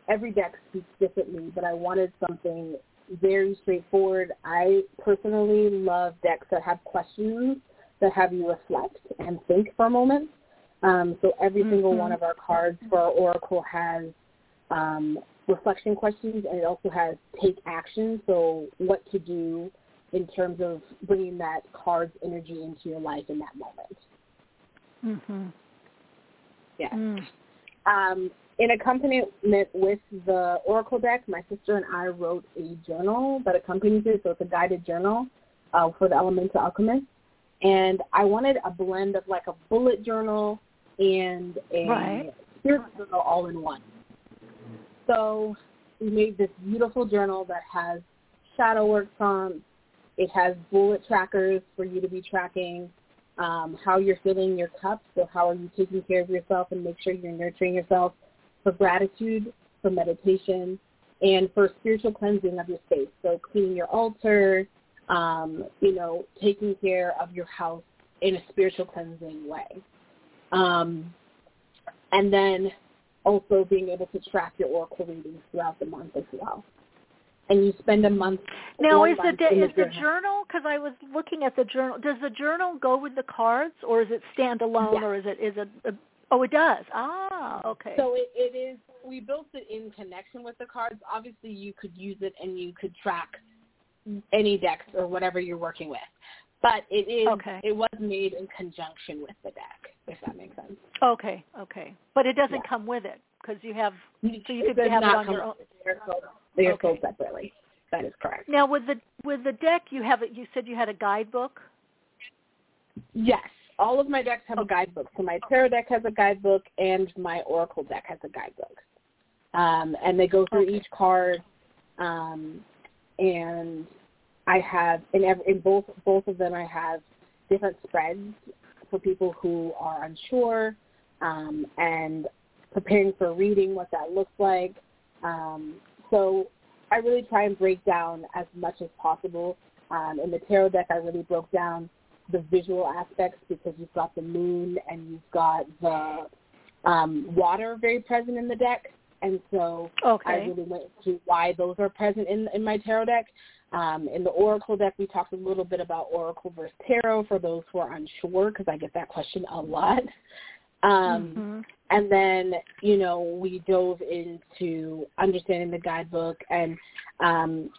S6: every deck speaks differently, but I wanted something very straightforward. I personally love decks that have questions that have you reflect and think for a moment. Um, so every
S3: mm-hmm.
S6: single one of our cards for our Oracle has um, reflection questions, and it also has take action. So what to do in terms of bringing that card's energy into your life in that moment.
S3: Mhm.
S6: Yeah.
S3: Mm.
S6: Um, in accompaniment with the Oracle deck, my sister and I wrote a journal that accompanies it. So it's a guided journal uh, for the Elemental Alchemist. And I wanted a blend of like a bullet journal and a
S3: right.
S6: spirit journal all in one. So we made this beautiful journal that has shadow work prompts. It has bullet trackers for you to be tracking um, how you're filling your cup. So how are you taking care of yourself and make sure you're nurturing yourself for gratitude, for meditation, and for spiritual cleansing of your space. So cleaning your altar, um, you know, taking care of your house in a spiritual cleansing way. Um, and then also being able to track your oracle readings throughout the month as well and you spend a month.
S3: Now, is the is the journal? Because I was looking at the journal. Does the journal go with the cards, or is it standalone,
S6: yes.
S3: or is it is it? A, oh, it does. Ah, okay.
S6: So it, it is. We built it in connection with the cards. Obviously, you could use it and you could track any decks or whatever you're working with. But it is.
S3: Okay.
S6: It was made in conjunction with the deck, if that makes sense.
S3: Okay. Okay. But it doesn't
S6: yeah.
S3: come with it because you have. So you could have it on your own.
S6: They are
S3: okay.
S6: sold separately. That is correct.
S3: Now with the with the deck, you have it. You said you had a guidebook.
S6: Yes, all of my decks have a guidebook. So my tarot deck has a guidebook, and my oracle deck has a guidebook. Um, and they go through okay. each card, um, and I have in every, in both both of them I have different spreads for people who are unsure um, and preparing for reading what that looks like. Um, so I really try and break down as much as possible. Um, in the tarot deck, I really broke down the visual aspects because you've got the moon and you've got the um, water very present in the deck. And so
S3: okay.
S6: I really went to why those are present in, in my tarot deck. Um, in the Oracle deck, we talked a little bit about Oracle versus Tarot for those who are unsure because I get that question a lot. Um, mm-hmm. And then, you know, we dove into understanding the guidebook and um,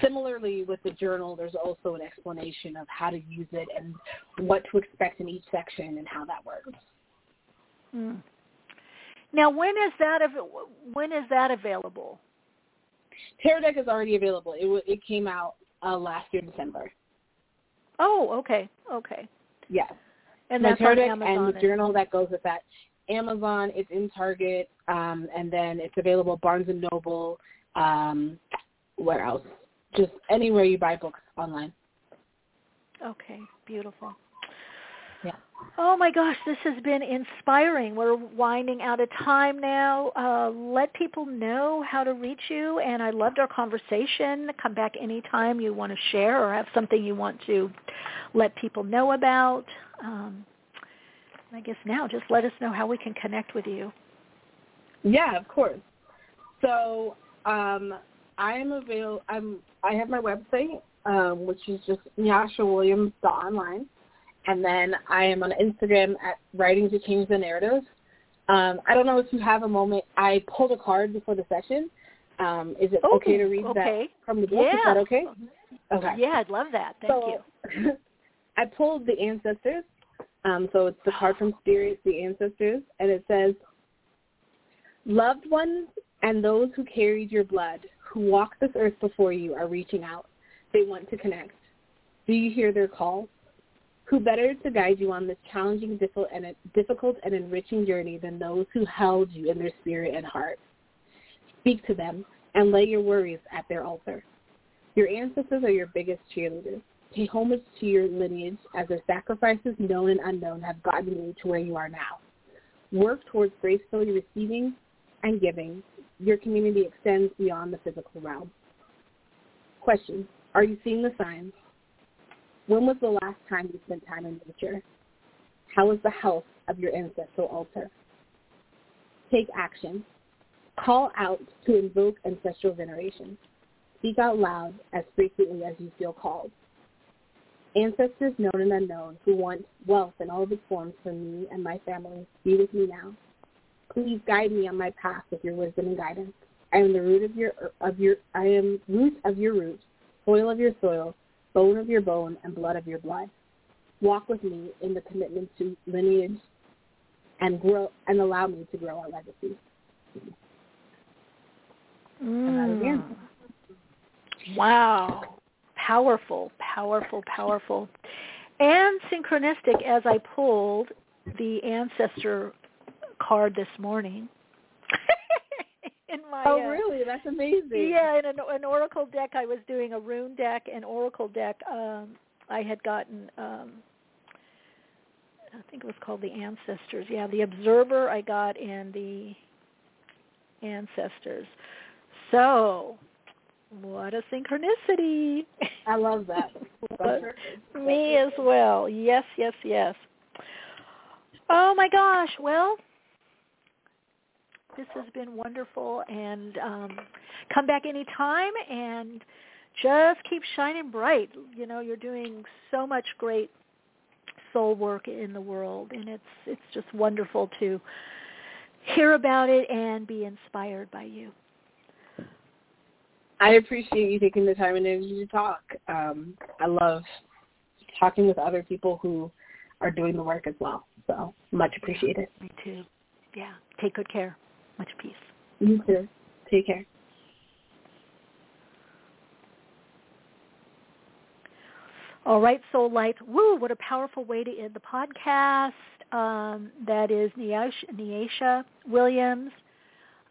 S6: similarly with the journal, there's also an explanation of how to use it and what to expect in each section and how that works.
S3: Mm. Now, when is that when is that available?
S6: Tarot Deck is already available. It it came out uh, last year December.
S3: Oh, okay, okay.
S6: Yes.
S3: And that's Deck
S6: and the journal that goes with that. Amazon, it's in Target, um, and then it's available Barnes and Noble. Um, where else? Just anywhere you buy books online.
S3: Okay, beautiful.
S6: Yeah.
S3: Oh my gosh, this has been inspiring. We're winding out of time now. Uh, let people know how to reach you, and I loved our conversation. Come back anytime you want to share or have something you want to let people know about. Um, I guess now just let us know how we can connect with you.
S6: Yeah, of course. So um, I am avail. I'm. I have my website, um, which is just nyashawilliams.online. And then I am on Instagram at Writing to Change the Narrative. Um, I don't know if you have a moment. I pulled a card before the session. Um, is it
S3: oh,
S6: okay to read
S3: okay.
S6: that from the book?
S3: Yeah.
S6: Is that okay? Okay.
S3: Yeah, I'd love that. Thank
S6: so,
S3: you.
S6: I pulled the ancestors. Um, so it's the card from Spirit, the ancestors, and it says, Loved ones and those who carried your blood, who walk this earth before you, are reaching out. They want to connect. Do you hear their call? Who better to guide you on this challenging, difficult, and enriching journey than those who held you in their spirit and heart? Speak to them and lay your worries at their altar. Your ancestors are your biggest cheerleaders. Pay homage to your lineage as their sacrifices, known and unknown, have gotten you to where you are now. Work towards gracefully receiving and giving. Your community extends beyond the physical realm. Question. Are you seeing the signs? When was the last time you spent time in nature? How is the health of your ancestral altar? Take action. Call out to invoke ancestral veneration. Speak out loud as frequently as you feel called. Ancestors known and unknown who want wealth in all of its forms for me and my family, be with me now. Please guide me on my path with your wisdom and guidance. I am the root of your of your I am root of your root, soil of your soil, bone of your bone, and blood of your blood. Walk with me in the commitment to lineage and grow and allow me to grow our legacy.
S3: Mm. Wow. Powerful, powerful, powerful. And synchronistic as I pulled the ancestor card this morning. in my
S6: Oh,
S3: uh,
S6: really? That's amazing.
S3: Yeah, in an, an oracle deck, I was doing a rune deck and oracle deck. Um, I had gotten, um, I think it was called the ancestors. Yeah, the observer I got and the ancestors. So, what a synchronicity!
S6: I love that.
S3: Me as well. Yes, yes, yes. Oh my gosh. Well, this has been wonderful and um, come back anytime and just keep shining bright. You know, you're doing so much great soul work in the world and it's it's just wonderful to hear about it and be inspired by you.
S6: I appreciate you taking the time and energy to talk. Um, I love talking with other people who are doing the work as well. So much appreciated.
S3: Me too. Yeah. Take good care. Much peace.
S6: You too. Take care.
S3: All right, Soul Light. Woo, what a powerful way to end the podcast. Um, that is Nyasha Williams.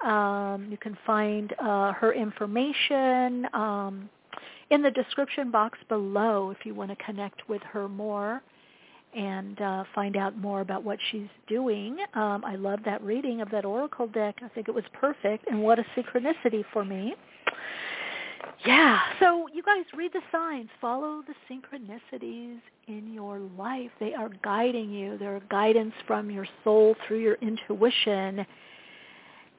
S3: Um, you can find uh, her information um, in the description box below if you want to connect with her more and uh, find out more about what she's doing. Um, I love that reading of that oracle deck. I think it was perfect, and what a synchronicity for me. Yeah, so you guys read the signs, follow the synchronicities in your life. They are guiding you. They're guidance from your soul through your intuition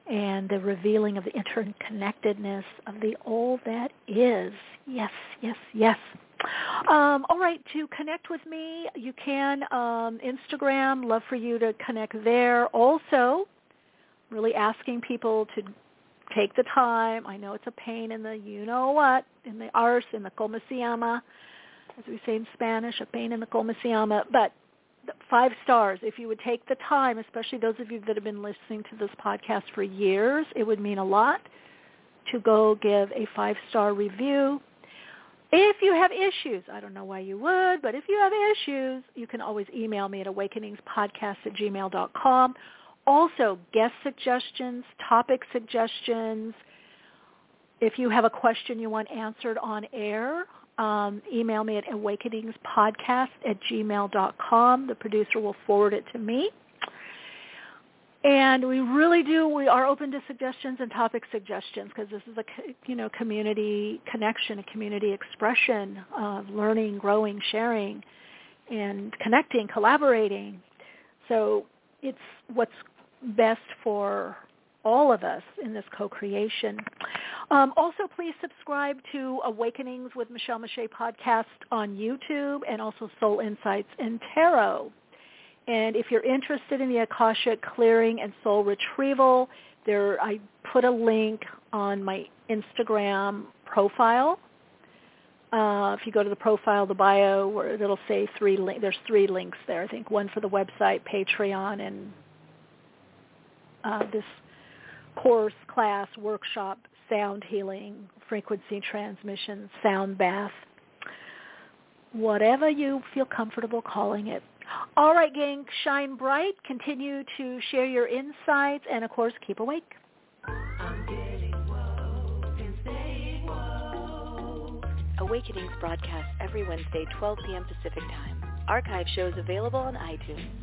S3: and the revealing of the interconnectedness of the all that is. Yes, yes, yes. Um, all right, to connect with me, you can um, Instagram. Love for you to connect there. Also, really asking people to take the time. I know it's a pain in the you know what, in the arse, in the como se llama, as we say in Spanish, a pain in the como se llama. But five stars, if you would take the time, especially those of you that have been listening to this podcast for years, it would mean a lot to go give a five-star review. If you have issues, I don't know why you would, but if you have issues, you can always email me at awakeningspodcast at gmail.com also, guest suggestions, topic suggestions. If you have a question you want answered on air, um, email me at awakeningspodcast at gmail.com. The producer will forward it to me. And we really do, we are open to suggestions and topic suggestions because this is a, you know, community connection, a community expression of learning, growing, sharing, and connecting, collaborating. So it's what's best for all of us in this co-creation. Um, also, please subscribe to Awakenings with Michele Meiche podcast on YouTube and also Soul Insights and Tarot. And if you're interested in the Akashic clearing and soul retrieval, there I put a link on my Instagram profile. Uh, if you go to the profile, the bio, where it'll say three. Li- there's three links there. I think one for the website, Patreon, and uh, this course, class, workshop, sound healing, frequency transmission, sound bath, whatever you feel comfortable calling it. All right, gang, shine bright. Continue to share your insights, and of course, keep awake.
S1: Awakenings broadcast every Wednesday, 12 p.m. Pacific Time. Archive shows available on iTunes.